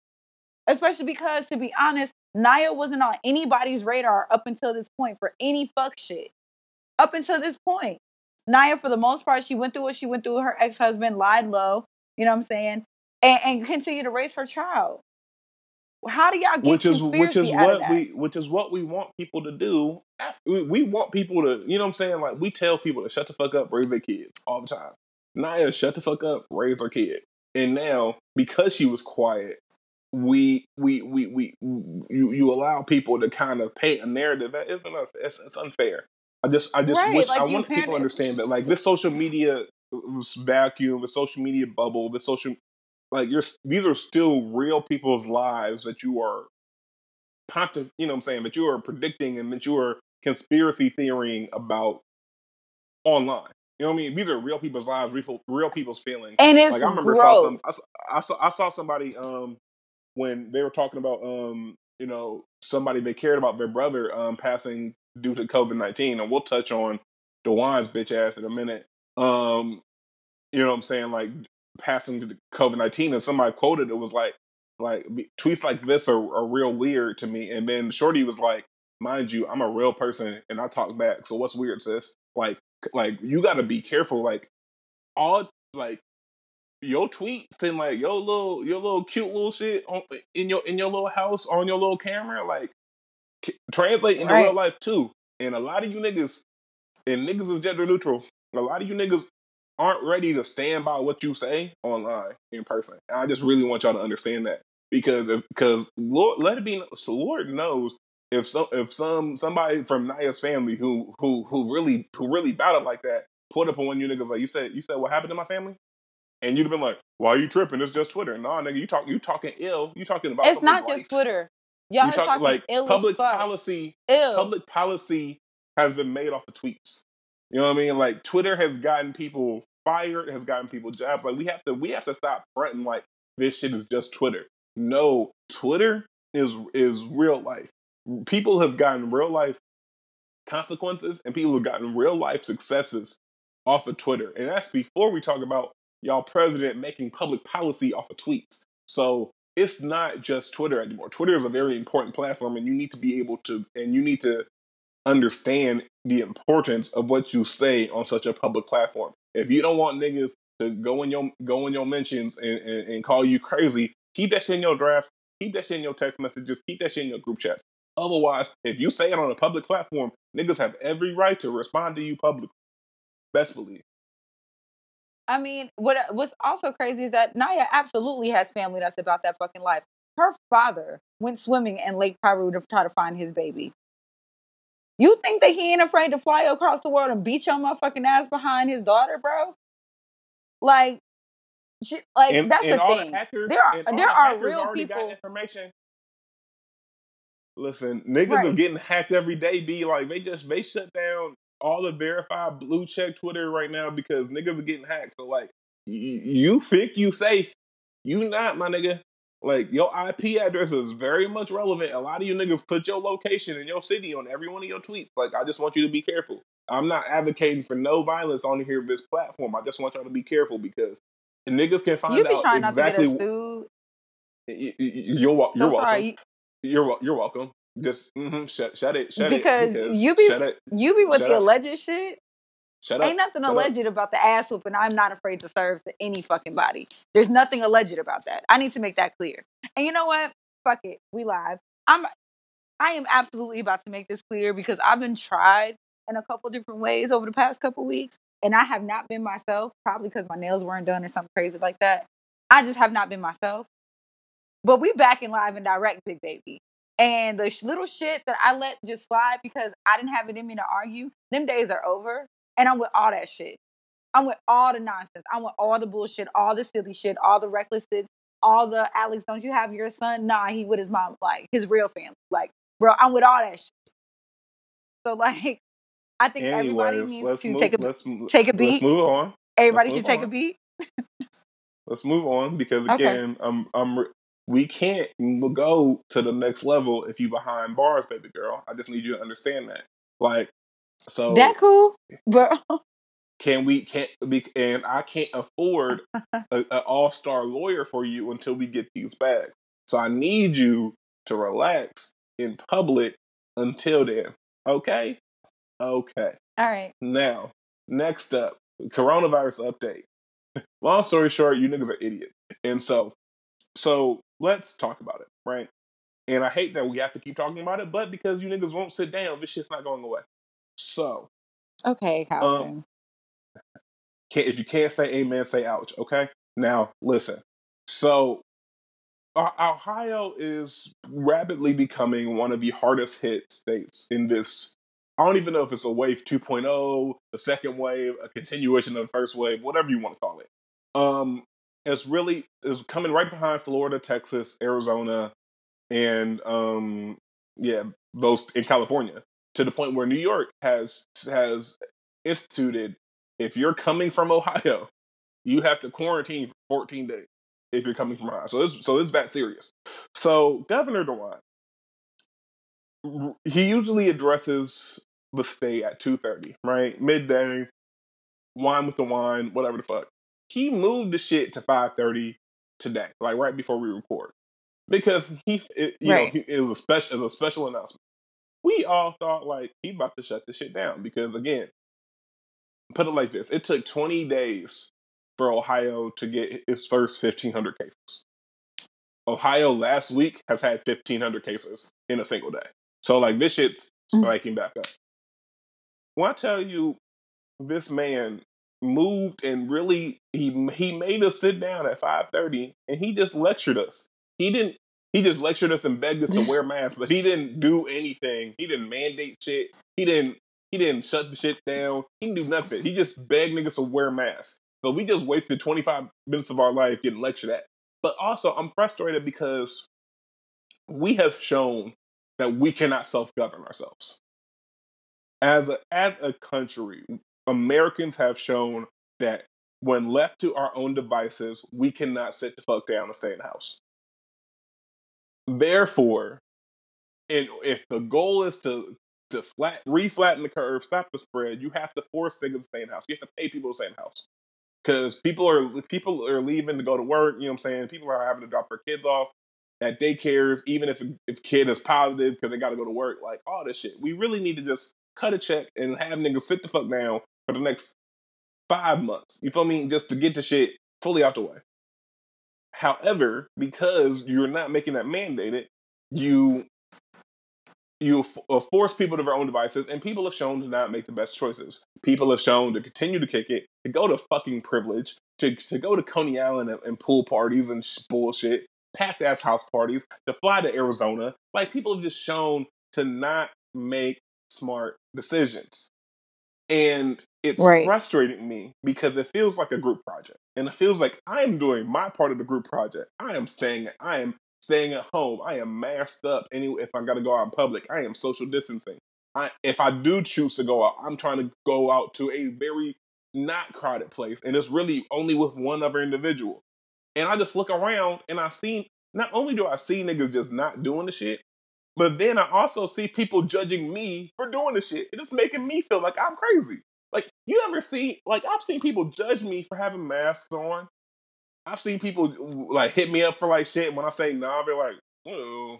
B: Especially because, to be honest, Naya wasn't on anybody's radar up until this point for any fuck shit. Up until this point. Naya, for the most part, she went through what she went through her ex husband, lied low, you know what I'm saying? And, and continued to raise her child. How do y'all get
A: which is which is
B: conspiracy out of
A: what we which is what we want people to do. After, we, we want people to, you know what I'm saying? Like we tell people to shut the fuck up, raise their kids all the time. Naya, shut the fuck up, raise her kid. And now, because she was quiet, we we we we you you allow people to kind of paint a narrative that isn't it's, it's unfair. I just I just
B: Right,
A: wish
B: like
A: I want people to understand that like this social media uh, vacuum, the social media bubble, the social like you're these are still real people's lives that you are you know what I'm saying that you are predicting and that you are conspiracy theorying about online. You know what I mean? These are real people's lives, real, real people's feelings.
B: And it's
A: like I remember
B: gross.
A: saw some I, s- I saw I saw somebody um when they were talking about um you know somebody they cared about their brother um passing due to COVID nineteen and we'll touch on DeWine's bitch ass in a minute. Um you know what I'm saying like passing to the COVID nineteen and somebody quoted it was like like tweets like this are, are real weird to me and then Shorty was like mind you I'm a real person and I talk back so what's weird sis like like you got to be careful like all like your tweets and like your little your little cute little shit on, in your in your little house on your little camera like c- translate into
B: Right.
A: real life too. And a lot of you niggas and niggas is gender neutral. A lot of you niggas aren't ready to stand by what you say online in person. And I just really want y'all to understand that because if because Lord let it be so Lord knows if some if some somebody from Naya's family who who who really who really battled like that pulled up on one of you niggas like you said you said what happened to my family, and you'd have been like, why are you tripping? It's just Twitter. Nah, nigga, you talk you talking ill. You talking about
B: It's not just
A: life.
B: Twitter. Y'all
A: You
B: are
A: talk-
B: talking
A: like
B: ill
A: public policy.
B: Ill.
A: Public policy has been made off of tweets. You know what I mean? Like Twitter has gotten people fired, has gotten people jobs. Like we have to we have to stop fronting like this shit is just Twitter. No, Twitter is is real life. People have gotten real life consequences and people have gotten real life successes off of Twitter. And that's before we talk about y'all president making public policy off of tweets. So it's not just Twitter anymore. Twitter is a very important platform and you need to be able to and you need to understand the importance of what you say on such a public platform. If you don't want niggas to go in your go in your mentions and, and, and call you crazy, keep that shit in your draft, keep that shit in your text messages, keep that shit in your group chats. Otherwise, if you say it on a public platform, niggas have every right to respond to you publicly. Best believe.
B: I mean, what what's also crazy is that Naya absolutely has family that's about that fucking life. Her father went swimming in Lake Piru to try to find his baby. You think that he ain't afraid to fly across the world and beat your motherfucking ass behind his daughter, bro? Like, she, like
A: and,
B: that's
A: and
B: the thing.
A: the hackers,
B: there are there
A: the
B: are real people.
A: information. Listen, niggas
B: Right.
A: are getting hacked every day. Be like they just they shut down all the verified blue check Twitter right now because niggas are getting hacked. So like, y- you think you safe? You not, my nigga. Like your IP address is very much relevant. A lot of you niggas put your location and your city on every one of your tweets. Like I just want you to be careful. I'm not advocating for no violence on here this platform. I just want y'all to be careful because niggas can find
B: You be
A: out
B: trying
A: exactly.
B: not to get sued.
A: Y- y- You're you're
B: So
A: welcome.
B: sorry. You,
A: You're you're welcome. Just mm-hmm, shut shut it shut
B: Because
A: it
B: you be-
A: shut it
B: you be with
A: Shut
B: the
A: up.
B: alleged shit.
A: Shut up.
B: Ain't nothing
A: Shut up.
B: alleged about the ass whooping. I'm not afraid to serve to any fucking body. There's nothing alleged about that. I need to make that clear. And you know what? Fuck it. We live. I'm I am absolutely about to make this clear because I've been tried in a couple different ways over the past couple weeks. And I have not been myself, probably because my nails weren't done or something crazy like that. I just have not been myself. But we back in live and direct, big baby. And the sh- little shit that I let just slide because I didn't have it in me to argue, them days are over. And I'm with all that shit. I'm with all the nonsense. I'm with all the bullshit, all the silly shit, all the reckless shit, all the Alex, don't you have your son? Nah, he with his mom, like his real family. Like, bro, I'm with all that shit. So [laughs] like I think everybody needs to
A: move.
B: take a
A: let's
B: take a beat.
A: Let's move on.
B: everybody
A: let's
B: should take a beat.
A: Let's move on because
B: Okay.
A: again, I'm I'm re- we can't go to the next level if you behind bars, baby girl. I just need you to understand that. Like, so
B: that cool, bro. [laughs]
A: can we can't be and I can't afford [laughs] a, an all star lawyer for you until we get these bags. So I need you to relax in public until then. Okay? Okay.
B: All right.
A: Now, next up, coronavirus update. [laughs] Long story short, you niggas are idiots. And so so let's talk about it, right? And I hate that we have to keep talking about it, but because you niggas won't sit down, this shit's not going away. So
B: Okay, Calvin.
A: can't, if you can't say amen, say ouch. Okay. Now listen. So Ohio is rapidly becoming one of the hardest hit states in this. I don't even know if it's a wave 2.0, the second wave, a continuation of the first wave, whatever you want to call it. Um, it's really is coming right behind Florida, Texas, Arizona, and um, yeah, those in California to the point where New York has has instituted if you're coming from Ohio, you have to quarantine for 14 days if you're coming from Ohio. So it's so it's that serious. So Governor DeWine, he usually addresses the state at 2:30, right? Midday, wine with the wine, whatever the fuck. He moved the shit to 5:30 today, like right before we record. Because he it, you
B: Right.
A: know, he, it was a special it was a special announcement. We all thought like he about to shut the shit down because again, put it like this: it took 20 days for Ohio to get its first 1,500 cases. Ohio last week has had 1,500 cases in a single day. So, like, this shit's
B: Mm.
A: spiking back up. When I tell you, this man moved and really he he made us sit down at 5:30 and he just lectured us. He didn't he just lectured us and begged us to [laughs] wear masks, but he didn't do anything. He didn't mandate shit. He didn't He didn't shut the shit down. He didn't do nothing. He just begged niggas to wear masks. So we just wasted 25 minutes of our life getting lectured at. But also, I'm frustrated because we have shown that we cannot self govern ourselves. As a, as a country, Americans have shown that when left to our own devices, we cannot sit the fuck down and stay in the house. Therefore, and if the goal is to to flat reflatten the curve, stop the spread, you have to force niggas to stay in house. You have to pay people to stay in house because people are people are leaving to go to work. You know what I'm saying? People are having to drop their kids off at daycares, even if if kid is positive because they got to go to work. Like all this shit, we really need to just cut a check and have niggas sit the fuck down for the next five months. You feel me? Just to get the shit fully out the way. However, because you're not making that mandated, you you uh, force people to their own devices, and people have shown to not make the best choices. People have shown to continue to kick it, to go to fucking privilege, to to go to Coney Island and, and pool parties and sh- bullshit, packed ass house parties, to fly to Arizona. Like people have just shown to not make smart decisions. And it's
B: Right.
A: frustrating me because it feels like a group project. And it feels like I am doing my part of the group project. I am staying I am staying at home. I am masked up any if I gotta go out in public. I am social distancing. I if I do choose to go out, I'm trying to go out to a very not crowded place. And it's really only with one other individual. And I just look around and I see not only do I see niggas just not doing the shit, but then I also see people judging me for doing the shit. It's making me feel like I'm crazy. Like you ever see like I've seen people judge me for having masks on. I've seen people like hit me up for like shit when I say nah, they're like, oh,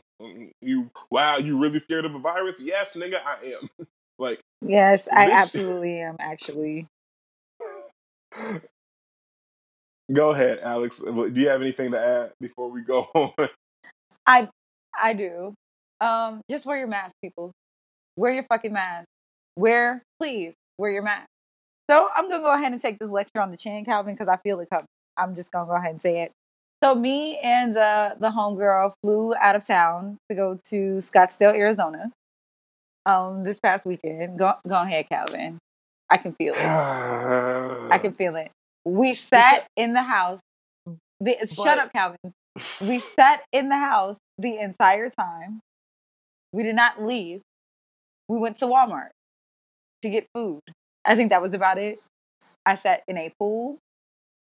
A: you wow, you really scared of a virus? Yes, nigga, I am. [laughs] like
B: Yes, I
A: This-
B: absolutely am. Actually, [laughs]
A: Go ahead, Alex. Do you have anything to add before we go [laughs] on?
B: I I do. Um, just wear your mask, people. Wear your fucking mask. Wear, please, wear your mask. So I'm gonna go ahead and take this lecture on the chin, Calvin, because I feel it coming. I'm just gonna go ahead and say it. So me and uh, the homegirl flew out of town to go to Scottsdale, Arizona. Um, this past weekend. Go go ahead, Calvin. I can feel it. I can [sighs] feel it. We sat in the house. The, shut up, Calvin. [laughs] We sat in the house the entire time. We did not leave. We went to Walmart to get food. I think that was about it. I sat in a pool.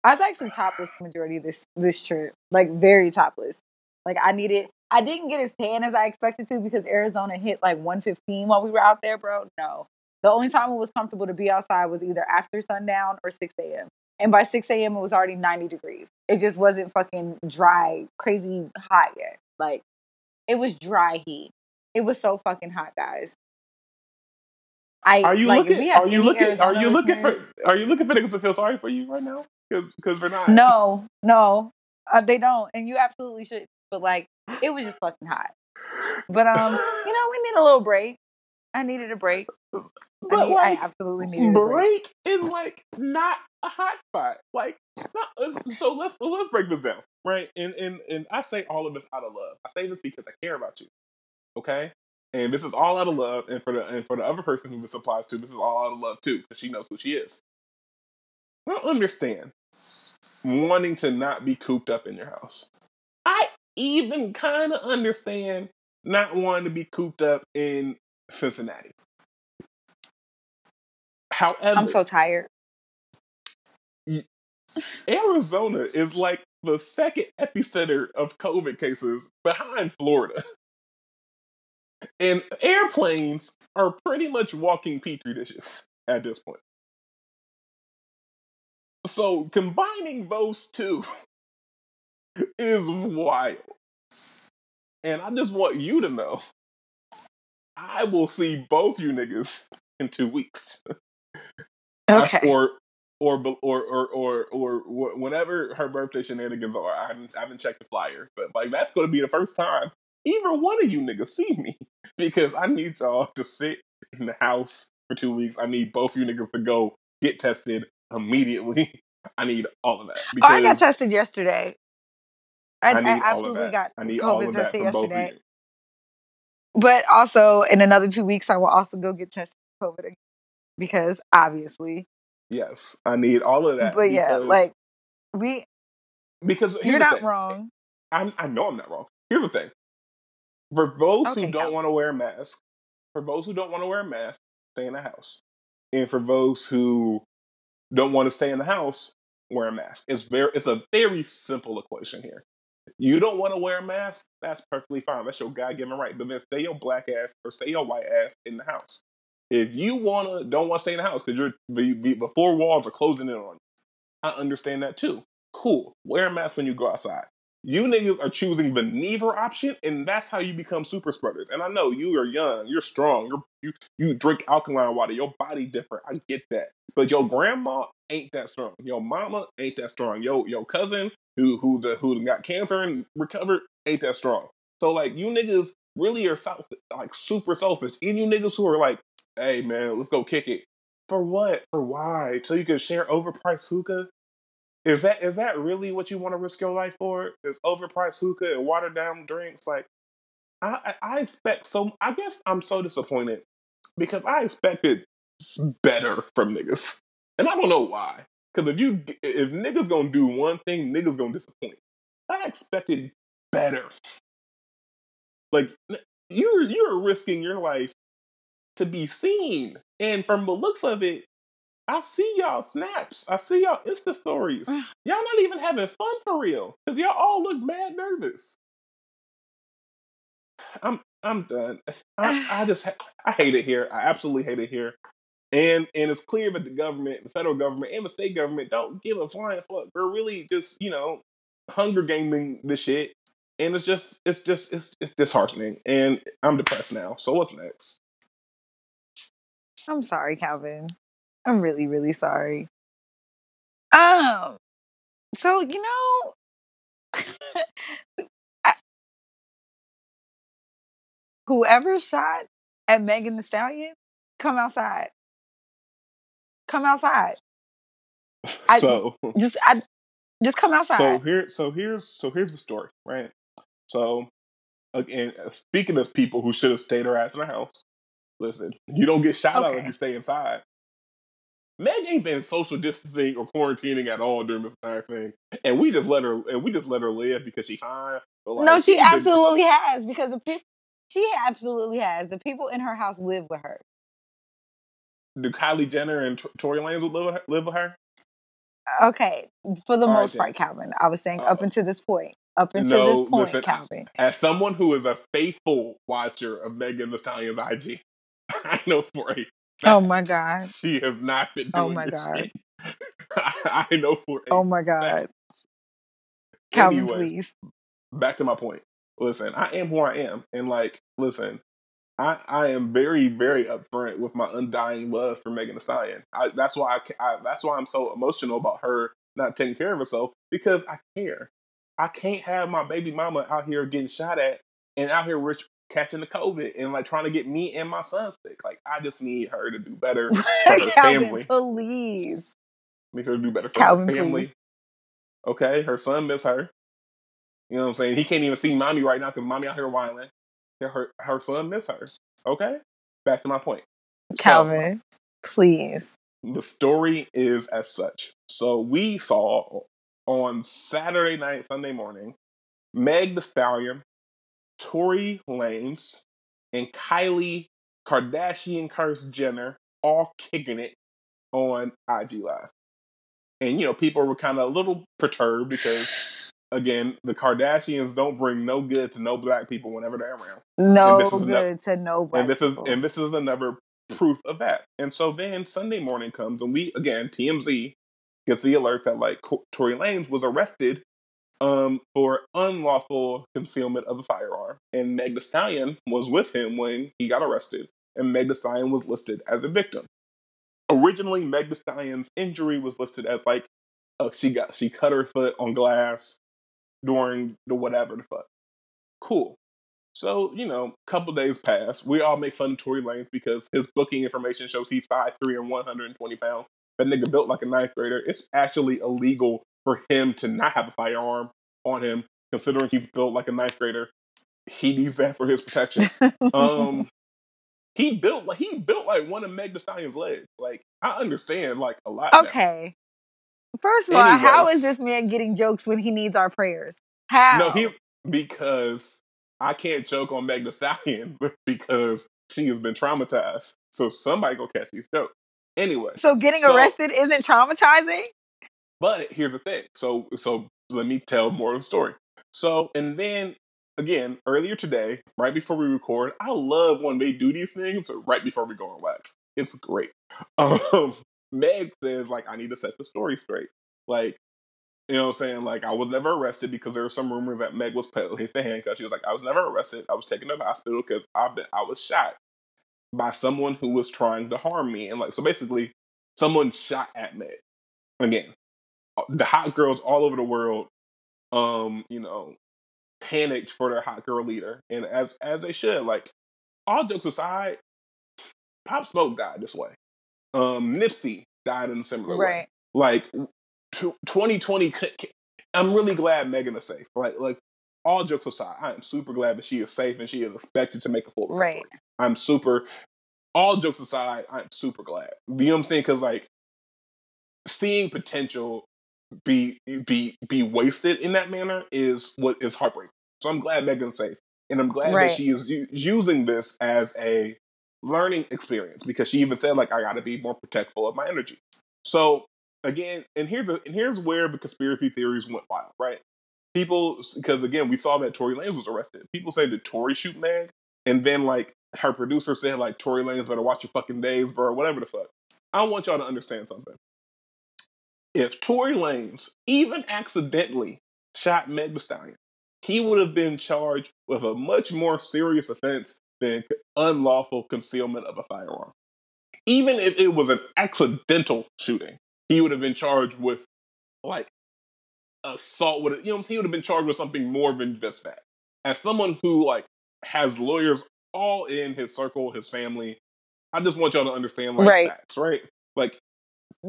B: I was actually topless the majority of this this trip, like very topless. Like I needed. I didn't get as tan as I expected to because Arizona hit like 115 while we were out there, bro. No, the only time it was comfortable to be outside was either after sundown or 6 a.m. And by 6 a.m., it was already 90 degrees. It just wasn't fucking dry, crazy hot yet. Like, it was dry heat. It was so fucking hot, guys. I
A: Are you
B: like,
A: looking? Are you looking? Are you looking for? Are you looking for niggas to feel sorry for you right now? Because because they're not.
B: No, no, uh, they don't, and you absolutely should. But like, it was just fucking hot. But um, you know, we need a little break. I needed a break. I,
A: But
B: need, I absolutely needed a break.
A: break is like not a hot spot. Like, not, let's- so let's let's break this down, right? And and and I say all of this out of love. I say this because I care about you, okay? And this is all out of love, and for the and for the other person who this applies to, this is all out of love too, because she knows who she is. I don't understand wanting to not be cooped up in your house. I even kind of understand not wanting to be cooped up in Cincinnati. However,
B: I'm so tired.
A: Arizona is like the second epicenter of COVID cases behind Florida. And airplanes are pretty much walking petri dishes at this point. So combining those two [laughs] is wild. And I just want you to know I will see both you niggas in two weeks. [laughs]
B: Okay.
A: or or or or or or whenever her birthday shenanigans are. I haven't I haven't checked the flyer, but like that's going to be the first time either one of you niggas see me [laughs] because I need y'all to sit in the house for two weeks. I need both you niggas to go get tested immediately. [laughs] I need all of that
B: Oh, I got tested yesterday. I,
A: I
B: I,
A: need all of
B: absolutely got
A: I need all
B: COVID tested yesterday. But also, in another two weeks, I will also go get tested for COVID again. because obviously.
A: Yes, I need all of that.
B: But yeah, like we
A: because
B: you're not thing. wrong.
A: I I know I'm not wrong. Here's the thing: for those okay, who don't want to wear a mask, for those who don't want to wear a mask, stay in the house, and for those who don't want to stay in the house, wear a mask. It's very it's a very simple equation here. You don't want to wear a mask, that's perfectly fine. That's your God given right. But then stay your black ass or stay your white ass in the house. If you wanna don't want to stay in the house because you're the, the four walls are closing in on you, I understand that too. Cool. Wear a mask when you go outside. You niggas are choosing the neither option, and that's how you become super spreaders. And I know you are young, you're strong, you're, you you drink alkaline water, your body different. I get that, but your grandma ain't that strong. Your mama ain't that strong. Your your cousin who who the, who got cancer and recovered ain't that strong. So like you niggas really are self, like super selfish. And you niggas who are like, hey man, let's go kick it. For what? For why? So you can share overpriced hookah? Is that is that really what you want to risk your life for? Is overpriced hookah and watered down drinks? Like, I I expect so. I guess I'm so disappointed because I expected better from niggas, and I don't know why. Because if you if niggas gonna do one thing, niggas gonna disappoint. I expected better. Like you're you're risking your life to be seen, and from the looks of it, I see y'all snaps. I see y'all Insta stories. [sighs] y'all not even having fun for real. Cause y'all all look mad nervous. I'm I'm done. I, I [sighs] just I hate it here. I absolutely hate it here. And and it's clear that the government, the federal government, and the state government don't give a flying fuck. They're really just, you know, hunger gaming the shit. And it's just it's just it's it's disheartening. And I'm depressed now. So what's next?
B: I'm sorry, Calvin. I'm really, really sorry. Um, so you know, [laughs] I, whoever shot at Megan Thee Stallion, come outside. Come outside. [laughs]
A: So [laughs]
B: just I just come outside.
A: So here, so here's so here's the story, right? So again, speaking of people who should have stayed their ass in the house, listen, you don't get shot okay. out if you stay inside. Meg ain't been social distancing or quarantining at all during this entire thing, and we just let her and we just let her live because she's fine.
B: Like, no, she absolutely been... has because the people she absolutely has. The people in her house live with her.
A: Do Kylie Jenner and T- Tory Lanez live with her, live with her?
B: Okay, for the all most right, part, Calvin. I was saying uh, up until this point. Up until no, this point, listen, Calvin.
A: As someone who is a faithful watcher of Megan Thee Stallion's IG, [laughs] I know for a
B: Oh my god. [laughs]
A: She has not been oh doing Oh my god. [laughs] I, I, know for
B: Oh my god. Calvin, Anyways, please.
A: Back to my point. Listen, I am who I am. And like, listen, I, I am very, very upfront with my undying love for Megan Thee Stallion. I, that's why I, I, that's why I'm so emotional about her not taking care of herself because I care. I can't have my baby mama out here getting shot at and out here rich catching the COVID and like trying to get me and my son sick. Like I just need her to do better [laughs] for her
B: Calvin,
A: family.
B: Please.
A: Need her to do better for Calvin, her family. Please. Okay, her son miss her. You know what I'm saying? He can't even see mommy right now because mommy out here whining. Her her son miss her. Okay, back to my point.
B: Calvin, so, please.
A: The story is as such. So we saw on Saturday night, Sunday morning, Meg Thee Stallion Tory Lanez, and Kylie Kardashian Kars Jenner all kicking it on IG Live. And you know, people were kind of a little perturbed because again, the Kardashians don't bring no good to no black people whenever they're around.
B: No good another, to no black
A: and this
B: people.
A: is and this is another proof of that. And so then Sunday morning comes and we again TMZ gets the alert that like Tory Lanez was arrested um, for unlawful concealment of a firearm. And Meg Thee Stallion was with him when he got arrested, and Meg Thee Stallion was listed as a victim. Originally, Meg Thee Stallion's injury was listed as like uh, she got she cut her foot on glass during the whatever the fuck. Cool. So, you know, a couple days pass. We all make fun of Tory Lanez because his booking information shows he's 5'3 and 120 pounds. That nigga built like a ninth grader. It's actually illegal for him to not have a firearm on him, considering he's built like a ninth grader. He needs that for his protection. um, [laughs] he built like he built like one of Meg Thee Stallion's legs. Like I understand like a lot.
B: Okay. Now. First of all, how is this man getting jokes when he needs our prayers? How?
A: No, he because I can't joke on Meg Thee Stallion [laughs] because she has been traumatized. So somebody go catch these jokes. Anyway.
B: So getting so, arrested isn't traumatizing?
A: But here's the thing. So so let me tell more of the story. So and then again, earlier today, right before we record, I love when they do these things right before we go on wax. It's great. [laughs] Um, Meg says, like, I need to set the story straight. Like, you know what I'm saying? Like, I was never arrested because there was some rumor that Meg was placed in handcuffs. She was like, I was never arrested. I was taken to the hospital because I've been, I was shot by someone who was trying to harm me. And, like, so basically, someone shot at Meg. Again, the hot girls all over the world, um, you know, panicked for their hot girl leader, and as as they should. Like all jokes aside, Pop Smoke died this way. Um, Nipsey died in a similar right. way. Like t- 2020, I'm really glad Megan is safe. Like like all jokes aside, I am super glad that she is safe and she is expected to make a full recovery. Right. I'm super. All jokes aside, I'm super glad. You know what I'm saying? Because like seeing potential be be be wasted in that manner is what is heartbreaking. So I'm glad Megan's safe, and I'm glad right. that she is u- using this as a learning experience because she even said like I got to be more protectful of my energy. So again, and here's the and here's where the conspiracy theories went wild, right? People, because again, we saw that Tory Lanez was arrested. People say did Tory shoot Meg, and then like her producer said like Tory Lanez better watch your fucking days, bro, whatever the fuck. I want y'all to understand something if Tory Lanez even accidentally shot Meg Thee Stallion, he would have been charged with a much more serious offense than unlawful concealment of a firearm. Even if it was an accidental shooting, he would have been charged with like assault with you know he would have been charged with something more than just that. As someone who like has lawyers all in his circle, his family, I just want y'all to understand like right. facts, right? Like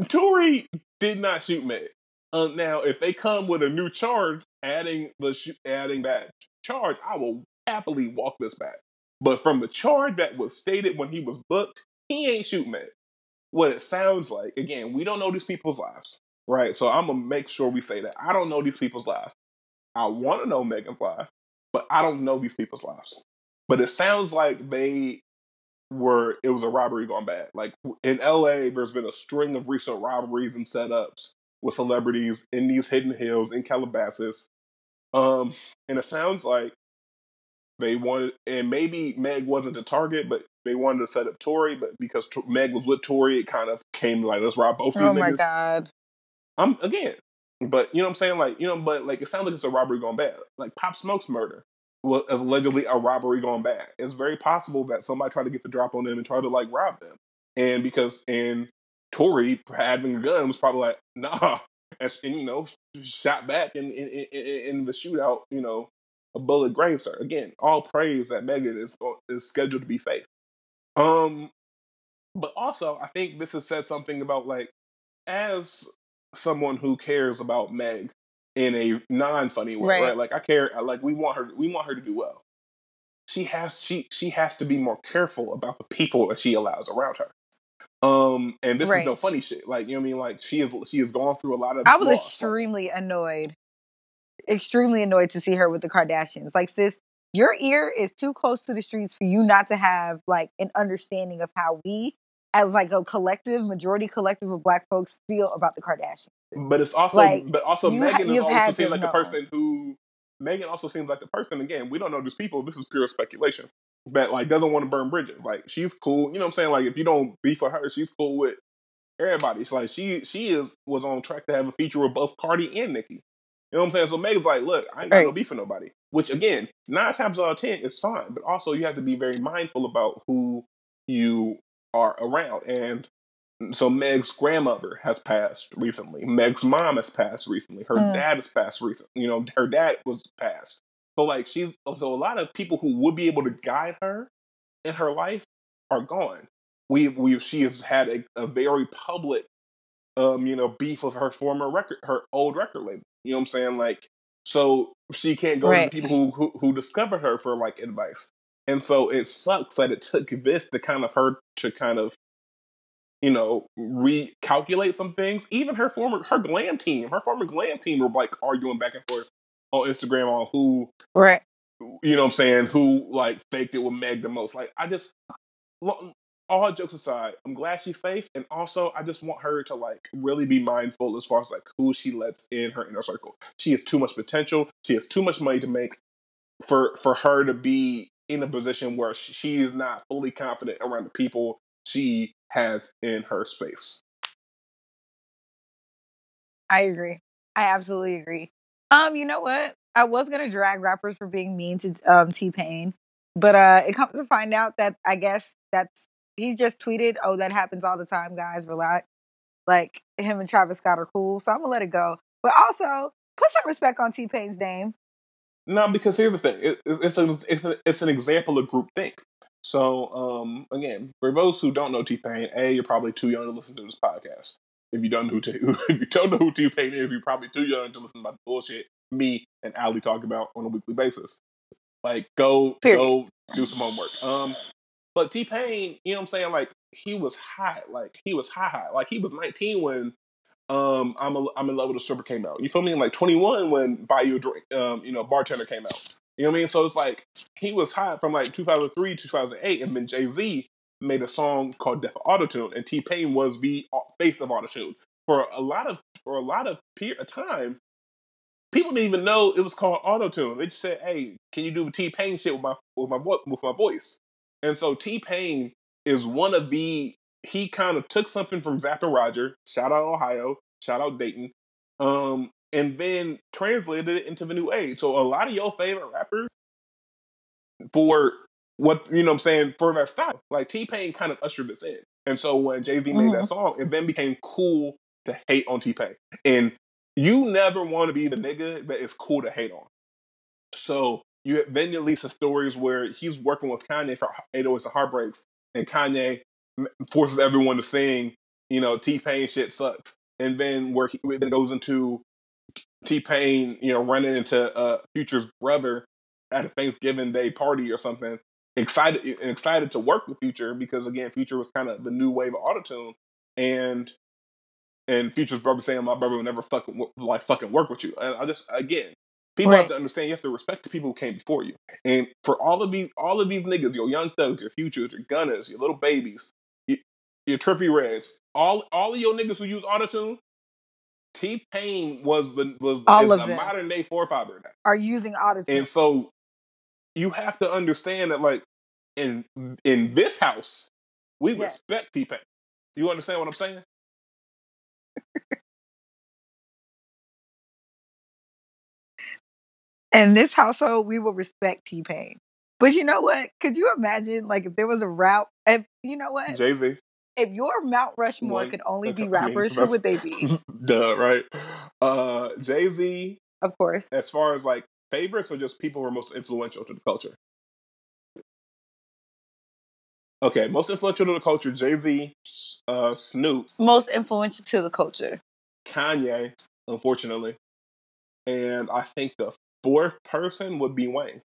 A: Tory did not shoot Meg. Um, now, if they come with a new charge, adding the sh- adding that charge, I will happily walk this back. But from the charge that was stated when he was booked, he ain't shooting Meg. What it sounds like, again, we don't know these people's lives, right? So I'm gonna make sure we say that I don't know these people's lives. I want to know Megan's life, but I don't know these people's lives. But it sounds like they were it was a robbery gone bad. Like in LA, there's been a string of recent robberies and setups with celebrities in these hidden hills in Calabasas. Um, and it sounds like they wanted, and maybe Meg wasn't the target, but they wanted to set up Tory. But because T- Meg was with Tory, it kind of came like let's rob both of these. Oh my god! I'm again, but you know what I'm saying, like you know, but like it sounds like it's a robbery gone bad, like Pop Smoke's murder was allegedly a robbery gone bad. It's very possible that somebody tried to get the drop on them and try to like rob them. And because and Tory having a gun was probably like, [laughs] nah, and, and you know, shot back in, in, in, in the shootout, you know, a bullet grazed her. Again, all praise that Megan is is scheduled to be safe. Um, but also I think this has said something about like as someone who cares about Meg in a non-funny way, right. right? Like I care, like we want her, we want her to do well. She has, she she has to be more careful about the people that she allows around her. Um, and this right. is no funny shit. Like you know what I mean? Like she is, she has gone through a lot of.
B: I was loss. extremely annoyed, extremely annoyed to see her with the Kardashians. Like sis, your ear is too close to the streets for you not to have like an understanding of how we as like a collective majority collective of black folks feel about the Kardashians.
A: But it's also like, but also Megan ha- is also seems like know. a person who Megan also seems like a person again, we don't know these people, this is pure speculation. That like doesn't want to burn bridges. Like she's cool, you know what I'm saying? Like if you don't beef with her, she's cool with everybody. It's like she she is was on track to have a feature with both Cardi and Nicki. You know what I'm saying? So Megan's like, look, I ain't got right. no beef for nobody. Which again, nine times out of ten is fine. But also you have to be very mindful about who you are around. And so Meg's grandmother has passed recently. Meg's mom has passed recently. Her mm. dad has passed recently. You know, her dad was passed. So like she's so a lot of people who would be able to guide her in her life are gone. We we she has had a, a very public um, you know, beef with her former record her old record label. You know what I'm saying? Like so she can't go right. to people who, who who discover her for like advice. And so it sucks that it took this to kind of her to kind of, you know, recalculate some things. Even her former her glam team, her former glam team were like arguing back and forth on Instagram on who
B: right.
A: You know what I'm saying? Who like faked it with Meg the most? Like I just all jokes aside, I'm glad she's safe, and also I just want her to like really be mindful as far as like who she lets in her inner circle. She has too much potential. She has too much money to make for for her to be in a position where she is not fully confident around the people she has in her space.
B: I agree. I absolutely agree. Um, you know what? I was gonna drag rappers for being mean to um T Pain, but uh, it comes to find out that I guess that's he's just tweeted, "Oh, that happens all the time, guys. Relax." Like him and Travis Scott are cool, so I'm gonna let it go. But also put some respect on T Pain's name.
A: No, because here's the thing: it, it's a, it's a, it's an example of group think. So um, again, for those who don't know T Pain, a you're probably too young to listen to this podcast. If you don't know who T, [laughs] if you don't know who T Pain is, you're probably too young to listen to the bullshit me and Ali talk about on a weekly basis. Like, go Period. go do some homework. Um, but T Pain, you know what I'm saying? Like, he was hot. Like, he was hot. Like, he was 19 when um I'm a, I'm in love with a stripper came out. You feel me? In Like 21 when Buy You a Drink, um, you know, bartender came out. You know what I mean? So it's like he was hot from like 2003 2008, and then Jay Z made a song called Death of Autotune, and T Pain was the face of Autotune for a lot of for a lot of period of time people didn't even know it was called auto tune. They just said, "Hey, can you do T Pain shit with my with my with my voice?" And so T Pain is one of the he kind of took something from Zapp Roger, shout out Ohio, shout out Dayton, um, and then translated it into the new age. So a lot of your favorite rappers for what you know, what I'm saying for that style, like T Pain kind of ushered this in. And so when Jay Z made that mm-hmm. song, it then became cool to hate on T Pain. And you never want to be the nigga that is cool to hate on. So you then at least the stories where he's working with Kanye for 808s and Heartbreaks, and Kanye forces everyone to sing, you know, T Pain shit sucks. And then where he then goes into T Pain, you know, running into uh, Future's brother at a Thanksgiving Day party or something, excited excited to work with Future because again, Future was kind of the new wave of autotune, and and Future's brother saying my brother will never fucking like fucking work with you. And I just again, people right. have to understand you have to respect the people who came before you. And for all of these, all of these niggas, your young thugs, your futures, your Gunnas, your little babies, your, Trippie Redds, all all of your niggas who use autotune, T Pain was the was
B: all
A: of the modern day forefather
B: are using autotune,
A: and so you have to understand that like in in this house we yes. respect T Pain. You understand what I'm saying?
B: In this household, we will respect T Pain. But you know what? Could you imagine, like, if there was a route? If you know what,
A: Jay Z.
B: If your Mount Rushmore could only be rappers, who would they be? [laughs]
A: Duh, right? Uh, Jay Z,
B: of course.
A: As far as like favorites, or just people who are most influential to the culture. Okay, most influential to the culture: Jay Z, uh, Snoop.
B: Most influential to the culture:
A: Kanye, unfortunately, and I think the fourth person would be Wayne.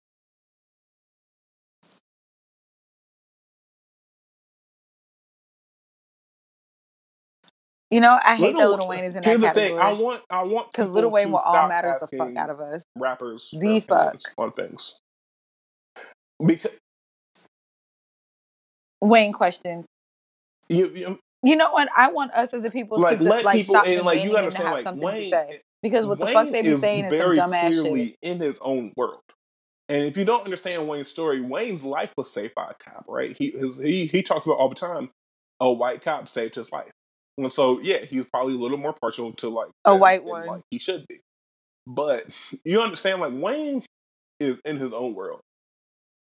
B: You know, I hate Little, that Lil Wayne is in that category.
A: Thing, I want, I want
B: because Lil Wayne will all matters the fuck out of us.
A: Rappers,
B: the fuck
A: on things. Because
B: Wayne question.
A: You, you,
B: you know what? I want us as the people like, to like people, stop and, like, you and have like, something Wayne, to say. Because what the fuck they be saying is some dumbass shit.
A: in his own world. And if you don't understand Wayne's story, Wayne's life was saved by a cop, right? He his, he he talks about all the time. A white cop saved his life, and so yeah, he's probably a little more partial to like
B: a white one.
A: Like he should be, but [laughs] you understand, like Wayne is in his own world,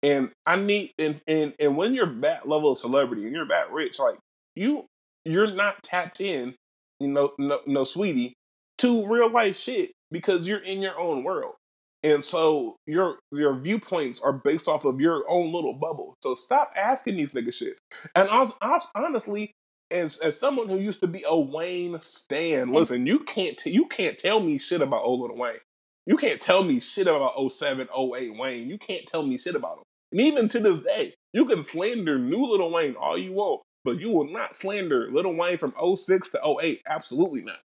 A: and I need and and and when you're that level of celebrity and you're that rich, like you you're not tapped in, you know, no, no, sweetie, to real life shit because you're in your own world. And so your your viewpoints are based off of your own little bubble. So stop asking these niggas shit. And I, I, honestly, as as someone who used to be a Wayne stan, listen, you can't t- you can't tell me shit about old little Wayne. You can't tell me shit about 07, 08 Wayne. You can't tell me shit about him. And even to this day, you can slander new Little Wayne all you want, but you will not slander Little Wayne from 06 to 08. Absolutely not.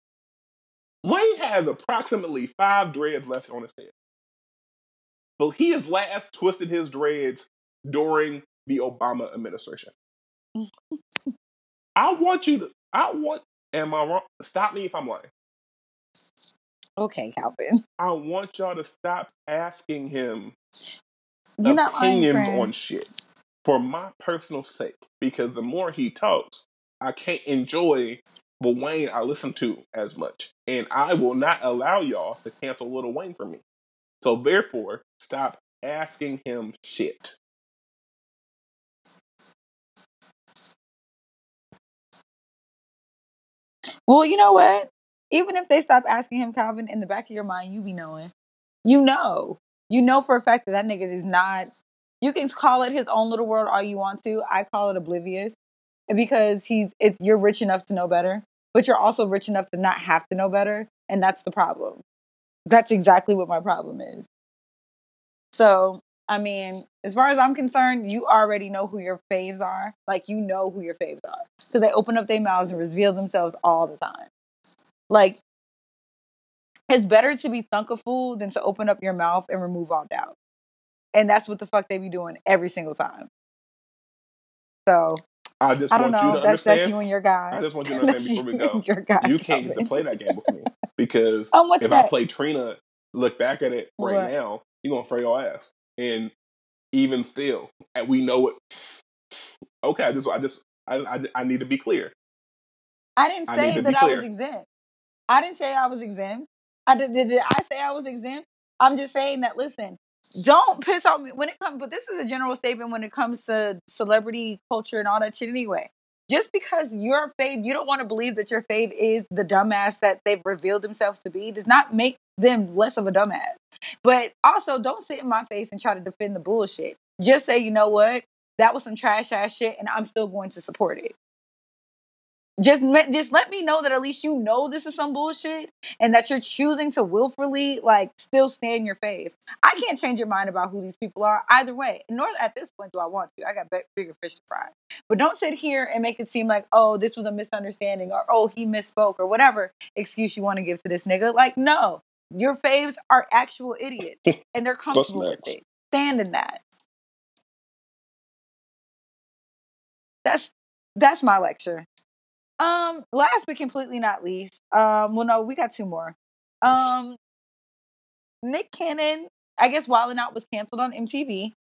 A: Wayne has approximately five dreads left on his head. But he has last twisted his dreads during the Obama administration. [laughs] I want you to, I want, am I wrong? Stop me if I'm lying.
B: Okay, Calvin.
A: I want y'all to stop asking him
B: You're
A: opinions on shit for my personal sake because the more he talks, I can't enjoy the Wayne I listen to as much. And I will not allow y'all to cancel Little Wayne for me. So therefore, stop asking him shit.
B: Well, you know what? Even if they stop asking him, Calvin, in the back of your mind, you be knowing. You know. You know for a fact that that nigga is not. You can call it his own little world all you want to. I call it oblivious because he's. It's you're rich enough to know better, but you're also rich enough to not have to know better, and that's the problem. That's exactly what my problem is. So, I mean, as far as I'm concerned, you already know who your faves are. Like you know who your faves are because they open up their mouths and reveal themselves all the time. Like, it's better to be thunk a fool than to open up your mouth and remove all doubt. And that's what the fuck they be doing every single time. So
A: I just
B: I don't
A: want you
B: know.
A: to
B: That's that's you and your guy.
A: I just want you to [laughs] understand before we go.
B: your guy.
A: You can't get to play that game with me because [laughs]
B: Um,
A: if
B: that?
A: I play Trina, look back at it right
B: What?
A: now, you're gonna fray your ass. And even still, and we know it. Okay, I just, I just, I, I, I need to be clear.
B: I didn't say
A: to
B: that I was exempt. I didn't say I was exempt. I did, did, did I say I was exempt? I'm just saying that listen, don't piss off me when it comes but this is a general statement when it comes to celebrity culture and all that shit anyway. Just because your fave, you don't want to believe that your fave is the dumbass that they've revealed themselves to be, does not make them less of a dumbass. But also, don't sit in my face and try to defend the bullshit. Just say, you know what, that was some trash ass shit, and I'm still going to support it just let just let me know that at least you know this is some bullshit and that you're choosing to willfully like still stay in your face. I can't change your mind about who these people are either way. Nor at this point do I want to. I got bigger fish to fry. But don't sit here and make it seem like oh this was a misunderstanding or oh he misspoke or whatever excuse you want to give to this nigga. Like no, your faves are actual idiots [laughs] and they're comfortable with it. Stand in that. That's that's my lecture. Um, last but completely not least, um, well, no, we got two more. Um, Nick Cannon, I guess Wild 'N Out was canceled on MTV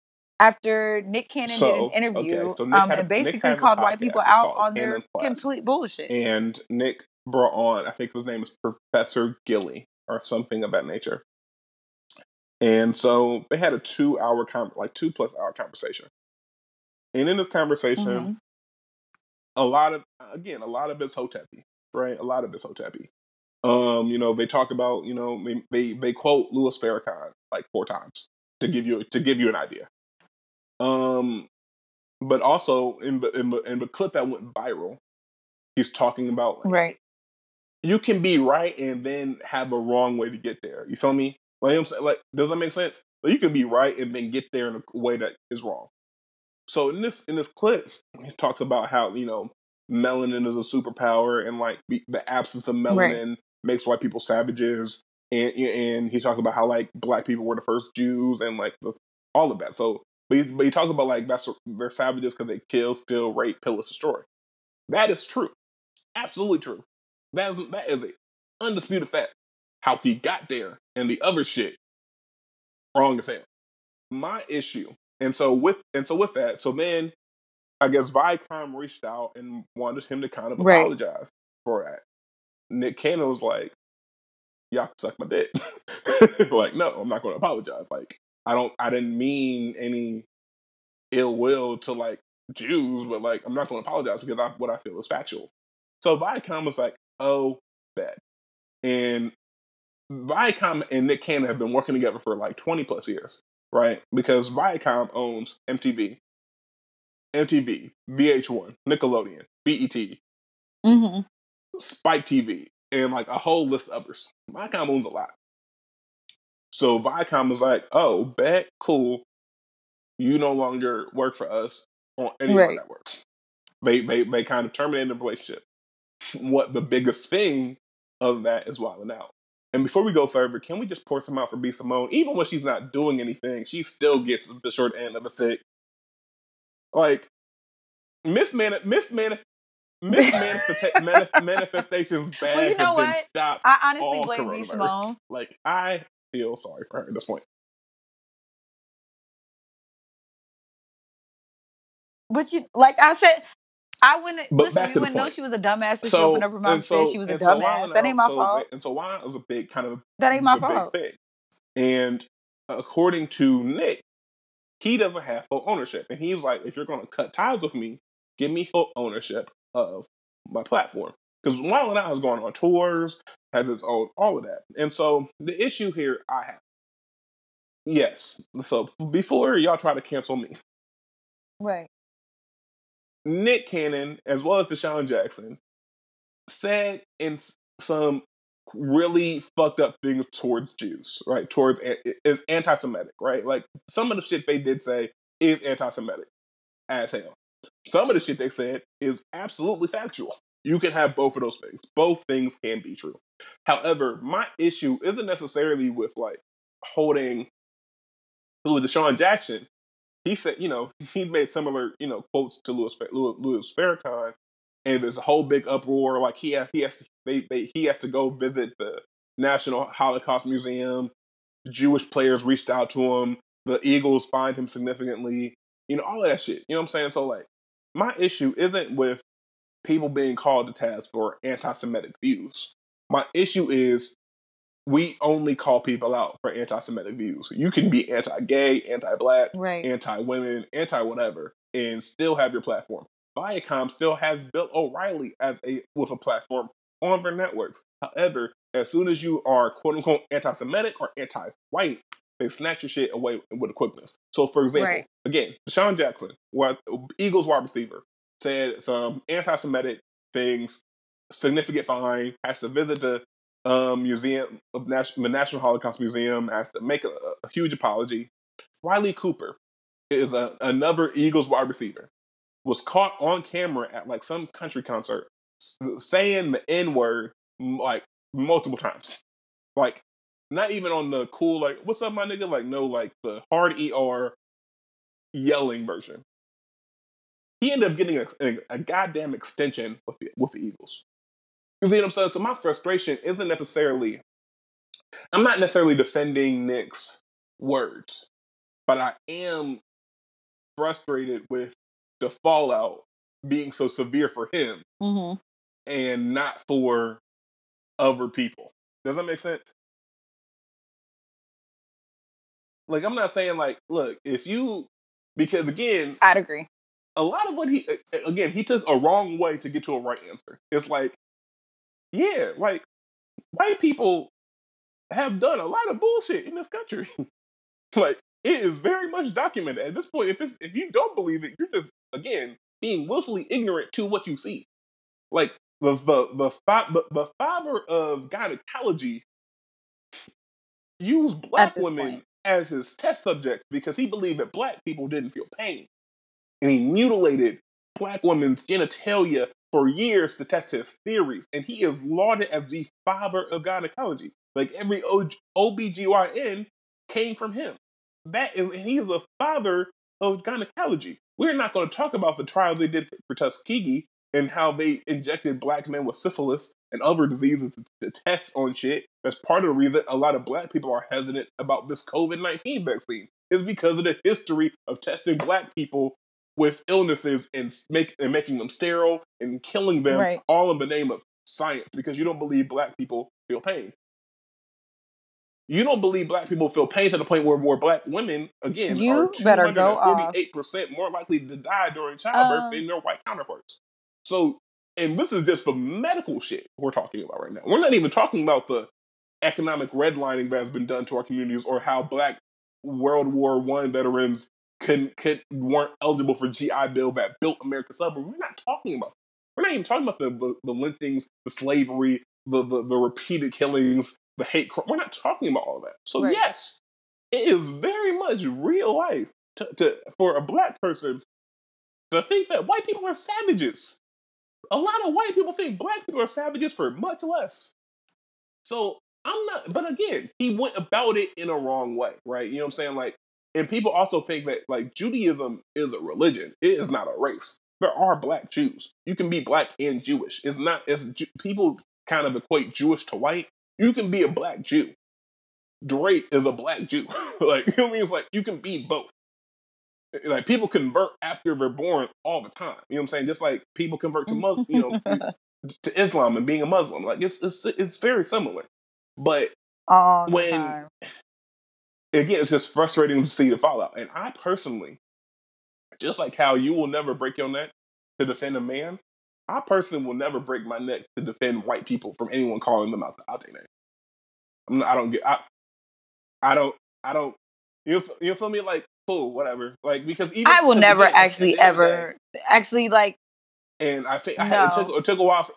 B: after Nick Cannon did an interview
A: okay, so
B: um,
A: a-
B: and
A: Nick
B: basically called white people out on their
A: Class.
B: complete bullshit.
A: And Nick brought on, I think his name is Professor Gilly or something of that nature. And so they had a two hour, con- like two plus hour conversation. And in this conversation,
B: Mhm.
A: a lot of again, a lot of it's hotepi, right? A lot of it's hotepi. Um, you know, they talk about, you know, they they, they quote Louis Farrakhan like four times to give you to give you an idea. Um, but also in the in the in the clip that went viral, he's talking about like,
B: Right.
A: You can be right and then have a wrong way to get there. You feel me? Like I'm saying, like does that make sense? Like, you can be right and then get there in a way that is wrong. So in this in this clip, he talks about how you know melanin is a superpower and like be, the absence of melanin makes white people savages, and and he talks about how like black people were the first Jews and like the, all of that. So but he, but he talks about like that's they're savages because they kill, steal, rape, pillage, destroy. That is true, absolutely true. That is, that is a undisputed fact. How he got there and the other shit, wrong as hell. My issue, and so with and so with that, so then I guess Viacom reached out and wanted him to kind of
B: Right.
A: apologize for that. Nick Cannon was like, "Y'all suck my dick." [laughs] like, no, I'm not going to apologize. Like, I don't, I didn't mean any ill will to like Jews, but like, I'm not going to apologize because I, what I feel is factual. So Viacom was like, "Oh, bad," and Viacom and Nick Cannon have been working together for like 20 plus years, right? Because Viacom owns MTV, MTV, VH1, Nickelodeon, BET,
B: hmm
A: Spike TV, and like a whole list of others. Viacom owns a lot. So Viacom was like, oh, bet, cool. you no longer work for us on any of our
B: Right.
A: networks. They they they kind of terminated the relationship. What the biggest thing of that is wilding out. And before we go further, can we just pour some out for B Simone? Even when she's not doing anything, she still gets the short end of the stick. Like misman misman mismanifesta- [laughs] manif- manifestations bad
B: Well, you know what?
A: stopped.
B: I honestly blame B. Simone.
A: Like I feel sorry for her at this point.
B: But you, like I said, I wouldn't
A: But
B: listen. We wouldn't know she was a dumbass if she
A: So
B: opened up her mouth
A: and
B: and
A: so
B: said she was a
A: and so
B: dumbass. That ain't my
A: so,
B: fault.
A: And so Wild was a big kind of
B: That ain't my fault.
A: big thing. And according to Nick, he doesn't have full ownership. And he's like, if you're going to cut ties with me, give me full ownership of my platform. Because Wild 'N Out is going on tours, has its own, all of that. And so the issue here I have, yes. So before y'all try to cancel me,
B: Right.
A: Nick Cannon, as well as DeSean Jackson, said in some really fucked up things towards Jews, right? Towards is anti-Semitic, right? Like some of the shit they did say is anti-Semitic as hell. Some of the shit they said is absolutely factual. You can have both of those things. Both things can be true. However, my issue isn't necessarily with like holding with DeSean Jackson. He said, you know, he made similar, you know, quotes to Louis Louis, Louis Farrakhan, and there's a whole big uproar. Like he has, he has, to, they, they, he has to go visit the National Holocaust Museum. Jewish players reached out to him. The Eagles find him significantly. You know, all that shit. You know what I'm saying? So like, my issue isn't with people being called to task for anti-Semitic views. My issue is we only call people out for anti-Semitic views. You can be anti-gay, anti-black,
B: Right.
A: anti-women, anti-whatever, and still have your platform. Viacom still has Bill O'Reilly as a with a platform on their networks. However, as soon as you are quote unquote anti-Semitic or anti-white, they snatch your shit away with quickness. So, for example,
B: Right.
A: again, DeSean Jackson, what Eagles wide receiver, said some anti-Semitic things, significant fine, has to visit the um, museum of Nas- the National Holocaust Museum, has to make a, a huge apology. Riley Cooper is a, another Eagles wide receiver, was caught on camera at like some country concert saying the N word like multiple times, like not even on the cool like what's up my nigga like no like the hard er yelling version. He ended up getting a, a, a goddamn extension with the, with the Eagles. You see what I'm saying? So my frustration isn't necessarily. I'm not necessarily defending Nick's words, but I am frustrated with the fallout being so severe for him
B: hmm
A: and not for other people. Does that make sense? Like I'm not saying like, look, if you because again,
B: I'd agree.
A: a lot of what he again he took a wrong way to get to a right answer. It's like, yeah, like white people have done a lot of bullshit in this country. [laughs] like it is very much documented at this point. If it's if you don't believe it, you're just again being willfully ignorant to what you see. Like the the the, the, the father of gynecology used black women
B: point.
A: as his test subjects because he believed that black people didn't feel pain, and he mutilated black women's genitalia for years to test his theories. And he is lauded as the father of gynecology. Like every OBGYN came from him. That is, and he is the father of gynecology. We're not going to talk about the trials they did for, Tuskegee and how they injected black men with syphilis and other diseases to, to test on shit. That's part of the reason a lot of black people are hesitant about this COVID 19 vaccine, is because of the history of testing black people with illnesses and, make, and making them sterile and killing them,
B: Right.
A: all in the name of science, because you don't believe black people feel pain. You don't believe black people feel pain to the point where more black women, again,
B: You
A: are
B: better go off.
A: 248% more likely to die during childbirth
B: Um,
A: than their white counterparts. So, and this is just the medical shit we're talking about right now. We're not even talking about the economic redlining that has been done to our communities or how black World War One veterans could, could weren't eligible for GI Bill that built America's suburbs. We're not talking about. We're not even talking about the the, the lynchings, the slavery, the, the the repeated killings, the hate crime. We're not talking about all of that. So
B: Right.
A: yes, it is very much real life to, to for a black person to think that white people are savages. A lot of white people think black people are savages for much less. So I'm not, but again, he went about it in a wrong way, right? You know what I'm saying? Like, and people also think that like Judaism is a religion. It is not a race. There are black Jews. You can be black and Jewish. It's not. It's people kind of equate Jewish to white. You can be a black Jew. Drake is a black Jew. [laughs] like you know what I mean? It's like you can be both. Eh, like people convert after they're born all the time. You know what I'm saying? Just like people convert to Muslim, you know, [laughs] to Islam and being a Muslim. Like it's it's it's very similar. But
B: All
A: when
B: time.
A: Again, it's just frustrating to see the fallout. And I personally, just like how you will never break your neck to defend a man, I personally will never break my neck to defend white people from anyone calling them out the out their name. I'm not, I don't get. I, I don't. I don't. You you feel me? Like cool, whatever. Like because even
B: I will never
A: at
B: actually
A: the end of the day-
B: ever actually like
A: and I think I had, it took it took a while. For,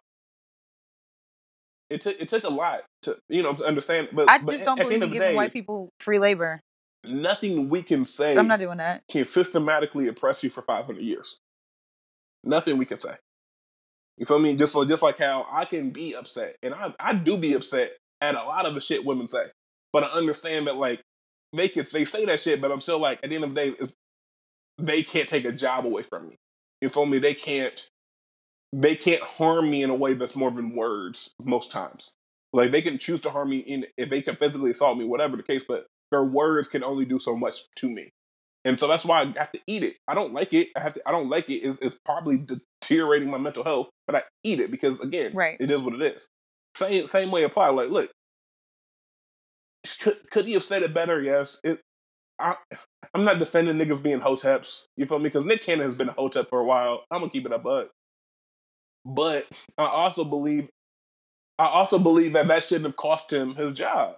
A: it took it took a lot to you know to understand. But
B: I
A: but
B: just don't believe in giving
A: day,
B: white people free labor.
A: nothing we can say
B: I'm not doing that.
A: can systematically oppress you for 500 years. Nothing we can say. You feel me? Just like just like how I can be upset, and I I do be upset at a lot of the shit women say, but I understand that like they can they say that shit, but I'm still like at the end of the day, they can't take a job away from me. You feel me? They can't they can't harm me in a way that's more than words most times. Like they can choose to harm me in if they can physically assault me, whatever the case, but their words can only do so much to me. And so that's why I have to eat it. I don't like it. I have to. I don't like it. It's, it's probably deteriorating my mental health, but I eat it because again,
B: Right.
A: it is what it is. Same same way apply. Like, look, could could he have said it better? Yes. It. I. I'm not defending niggas being hoteps. You feel me? Because Nick Cannon has been a hotep for a while. I'm gonna keep it up, but. But I also believe. I also believe that that shouldn't have cost him his job.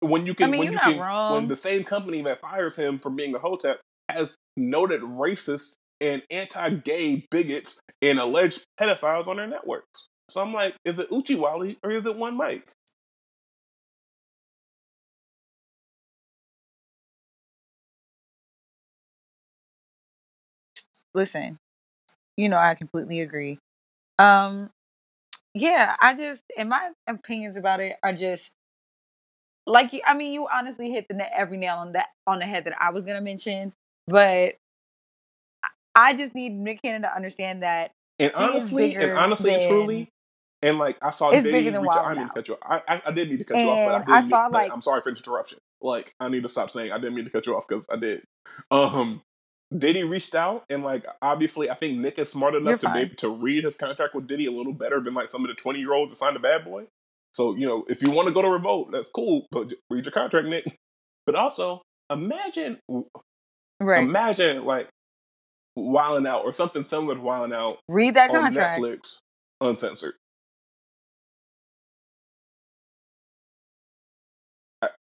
A: When you can,
B: mean,
A: when you can,
B: wrong.
A: when the same company that fires him for being a hotep has noted racist and anti-gay bigots and alleged pedophiles on their networks. So I'm like, is it Uchi Wally or is it one Mike?
B: Listen, you know I completely agree. Um, yeah, I just, and my opinions about it are just like you. I mean, you honestly hit the na- every nail on that on the head that I was gonna mention, but I- just need Nick Cannon to understand that
A: And honestly, and honestly and
B: than-
A: truly, and like I saw
B: It's
A: Diddy
B: bigger than
A: reach. I didn't mean
B: Now.
A: to cut you off. I, I, I did mean to cut you off, but I
B: And
A: didn't.
B: I saw,
A: but
B: like-
A: I'm sorry for the interruption. Like I need to stop saying I didn't mean to cut you off because I did. Um, Diddy reached out and like obviously I think Nick is smart enough to be to read his contract with Diddy a little better than like some of the 20 year olds that signed a bad boy. So you know if you want to go to revolt, that's cool, but read your contract, Nick. [laughs] But also imagine
B: right.
A: imagine like Wilding Out or something similar to Wilding Out
B: Read that
A: on
B: contract.
A: Netflix uncensored.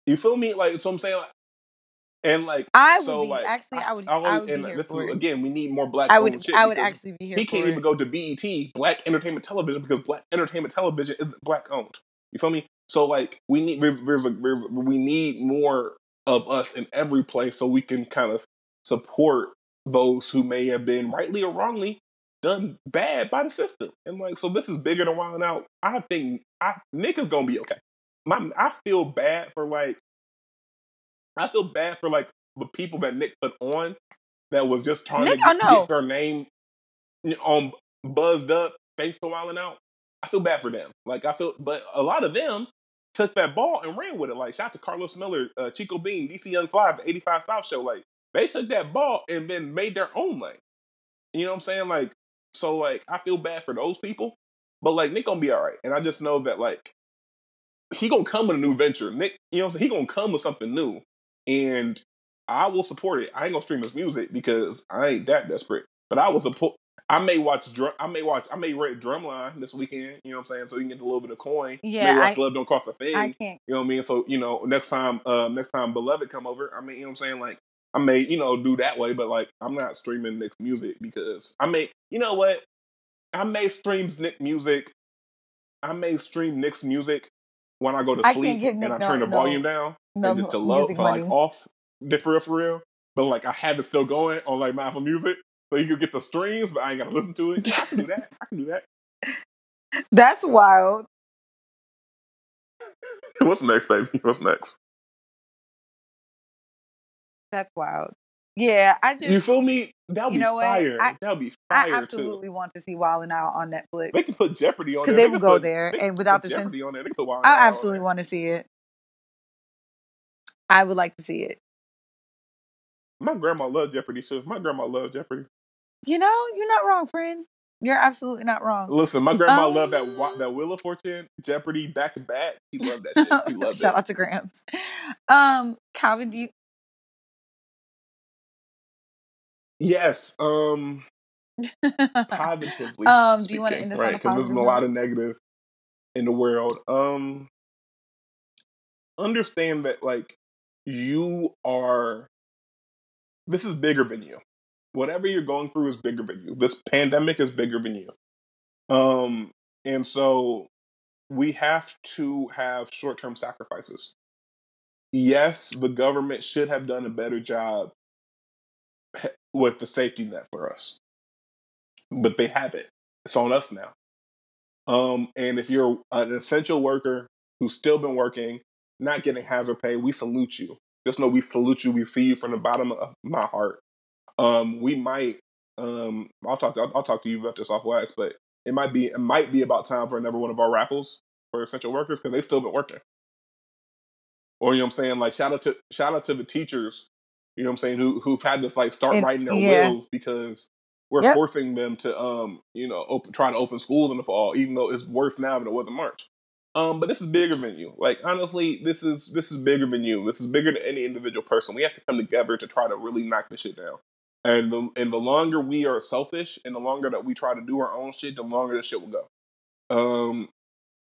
A: You feel me? Like so I'm saying like, and like
B: I would
A: so
B: be
A: like
B: actually. I would. I,
A: always-
B: would be
A: and
B: here
A: this
B: for
A: is
B: it.
A: again we need more black
B: I would. I would actually be here
A: he can't
B: it.
A: even go to BET Black Entertainment Television because Black Entertainment Television is black owned. You feel me? So like we need there's a, there's- we need more of us in every place so we can kind of support those who may have been rightly or wrongly done bad by the system. And like so this is bigger than Wild Out. I think I Nick is gonna be okay. My I feel bad for like I feel bad for like the people that Nick put on that was just trying
B: Nick,
A: to get, get their name on buzzed up thanks to Wilding Out. I feel bad for them. Like I feel, but a lot of them took that ball and ran with it. Like shout out to Karlous Miller, uh, Chico Bean, DC Young the 85 South Show. Like they took that ball and then made their own lane. You know what I'm saying? Like so, like I feel bad for those people, but like Nick gonna be all right. And I just know that like he gonna come with a new venture. Nick, you know what I'm saying? He gonna come with something new, and I will support it. I ain't gonna stream his music because I ain't that desperate. But I will support. I may watch. Drum, I may watch. I may rent Drumline this weekend. You know what I'm saying? So you can get a little bit of coin.
B: Yeah,
A: May watch
B: I-
A: Love Don't Cost a Thing.
B: I can't.
A: You know what I mean? So, you know, next time, uh, next time Beloved come over, I mean, you know what I'm saying? Like, I may, you know, do that way, but like, I'm not streaming Nick's music because I may, you know what? I may stream Nick music. I may stream Nick's music when I go to
B: I
A: sleep and I
B: no-
A: turn the
B: no-
A: volume down
B: No
A: and just to low for like
B: money.
A: off, for real, for real. but like I have it still going on like my Apple Music, so you can get the streams, but I ain't gotta listen to it. I can do that. I can do that. [laughs]
B: That's wild. [laughs]
A: What's next, baby? What's next?
B: That's wild. Yeah, I just
A: You feel me? That'll
B: You
A: be
B: know what?
A: fire.
B: I-
A: That'll be
B: I
A: fire too.
B: absolutely want to see Wild and Out on Netflix.
A: They can put Jeopardy on
B: 'Cause
A: there.
B: they will
A: can
B: go
A: put-
B: there,
A: they
B: and without the
A: Jeopardy on there. They can put Wild
B: I absolutely want to see it. I would like to see it.
A: My grandma loved Jeopardy too. My grandma loved Jeopardy.
B: You know, you're not wrong, friend. You're absolutely not wrong.
A: Listen, my grandma
B: Um,
A: loved that that Wheel of Fortune Jeopardy back to back. She loved that shit. She [laughs] loved
B: Shout
A: it.
B: out to Grams. Um, Calvin, do you?
A: Yes. Um. [laughs] Positively.
B: Um, do you wanna
A: speaking,
B: end this
A: right? Because there's been a lot of negative in the world. Um. Understand that, like, you are. This is bigger than you. Whatever you're going through is bigger than you. This pandemic is bigger than you. Um, and so we have to have short term sacrifices. Yes, the government should have done a better job with the safety net for us, but they haven't. It's on us now. Um, and if you're an essential worker who's still been working, not getting hazard pay, we salute you. Just know we salute you. We see you from the bottom of my heart. Um, we might. Um, I'll talk. To, I'll, I'll talk to you about this off wax, but it might be. It might be about time for another one of our raffles for essential workers because they've still been working. Or you know what I'm saying? Like shout out to shout out to the teachers. You know what I'm saying? Who who've had to like start
B: And-
A: writing their
B: yeah.
A: wills because we're
B: Yep.
A: forcing them to um you know open, try to open schools in the fall, even though it's worse now than it was in March. Um, but this is bigger than you. Like honestly, this is this is bigger than you. This is bigger than any individual person. We have to come together to try to really knock this shit down. And the and the longer we are selfish, and the longer that we try to do our own shit, the longer this shit will go. Um,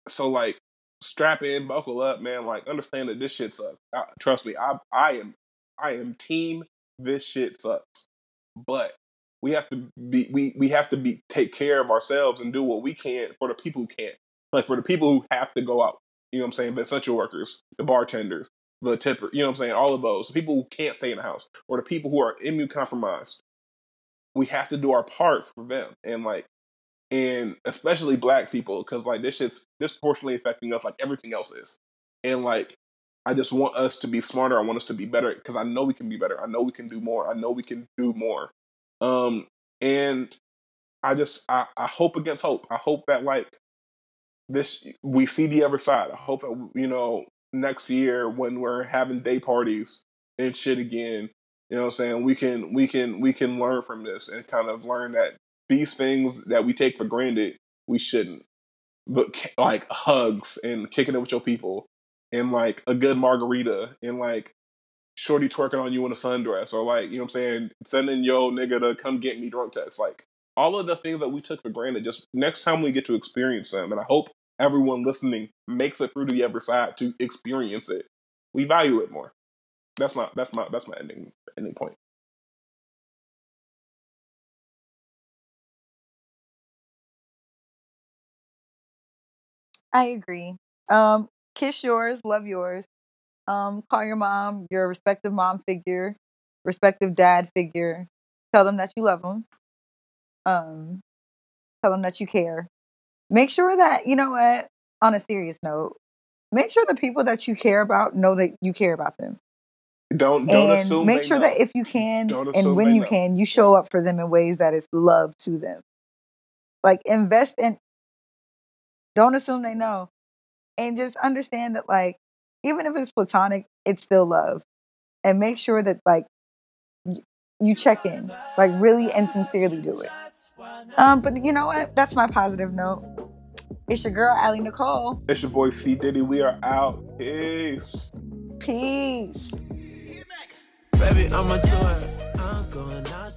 A: so like, strap in, buckle up, man. Like, understand that this shit sucks. I, trust me, I I am I am team. This shit sucks, but we have to be we we have to be take care of ourselves and do what we can for the people who can't. Like for the people who have to go out. You know what I'm saying? The essential workers, the bartenders, the tipper, you know what I'm saying? All of those. The people who can't stay in the house or the people who are immune compromised. We have to do our part for them. And like and especially black people, because like this shit's disproportionately affecting us like everything else is. And like I just want us to be smarter. I want us to be better because I know we can be better. I know we can do more. I know we can do more. Um, and I just I, I hope against hope. I hope that like this we see the other side. I hope you know next year when we're having day parties and shit again, you know what I'm saying, we can we can we can learn from this and kind of learn that these things that we take for granted, we shouldn't. But like hugs and kicking it with your people and like a good margarita and like shorty twerking on you in a sundress or like, you know what I'm saying, sending yo nigga to come get me drunk text. Like all of the things that we took for granted, just next time we get to experience them, and I hope everyone listening makes it through to the other side to experience it. We value it more. That's my that's my that's my ending ending point.
B: I agree. Um, kiss yours, love yours. Um, call your mom, your respective mom figure, respective dad figure. Tell them that you love them. Um, tell them that you care. Make sure that you know what. On a serious note, make sure the people that you care about know that you care about them,
A: Don't don't
B: and
A: assume
B: make sure
A: know.
B: that if you can and when you
A: know.
B: can, you show up for them in ways that is love to them. Like invest in. Don't assume they know, and just understand that like even if it's platonic, it's still love, and make sure that like y- you check in, like really and sincerely do it. Um, but you know what? That's my positive note. It's your girl, Allie Nicole.
A: It's your boy C Diddy. We are out. Peace.
B: Peace.
C: Baby, I'm a tour. I'm going outside.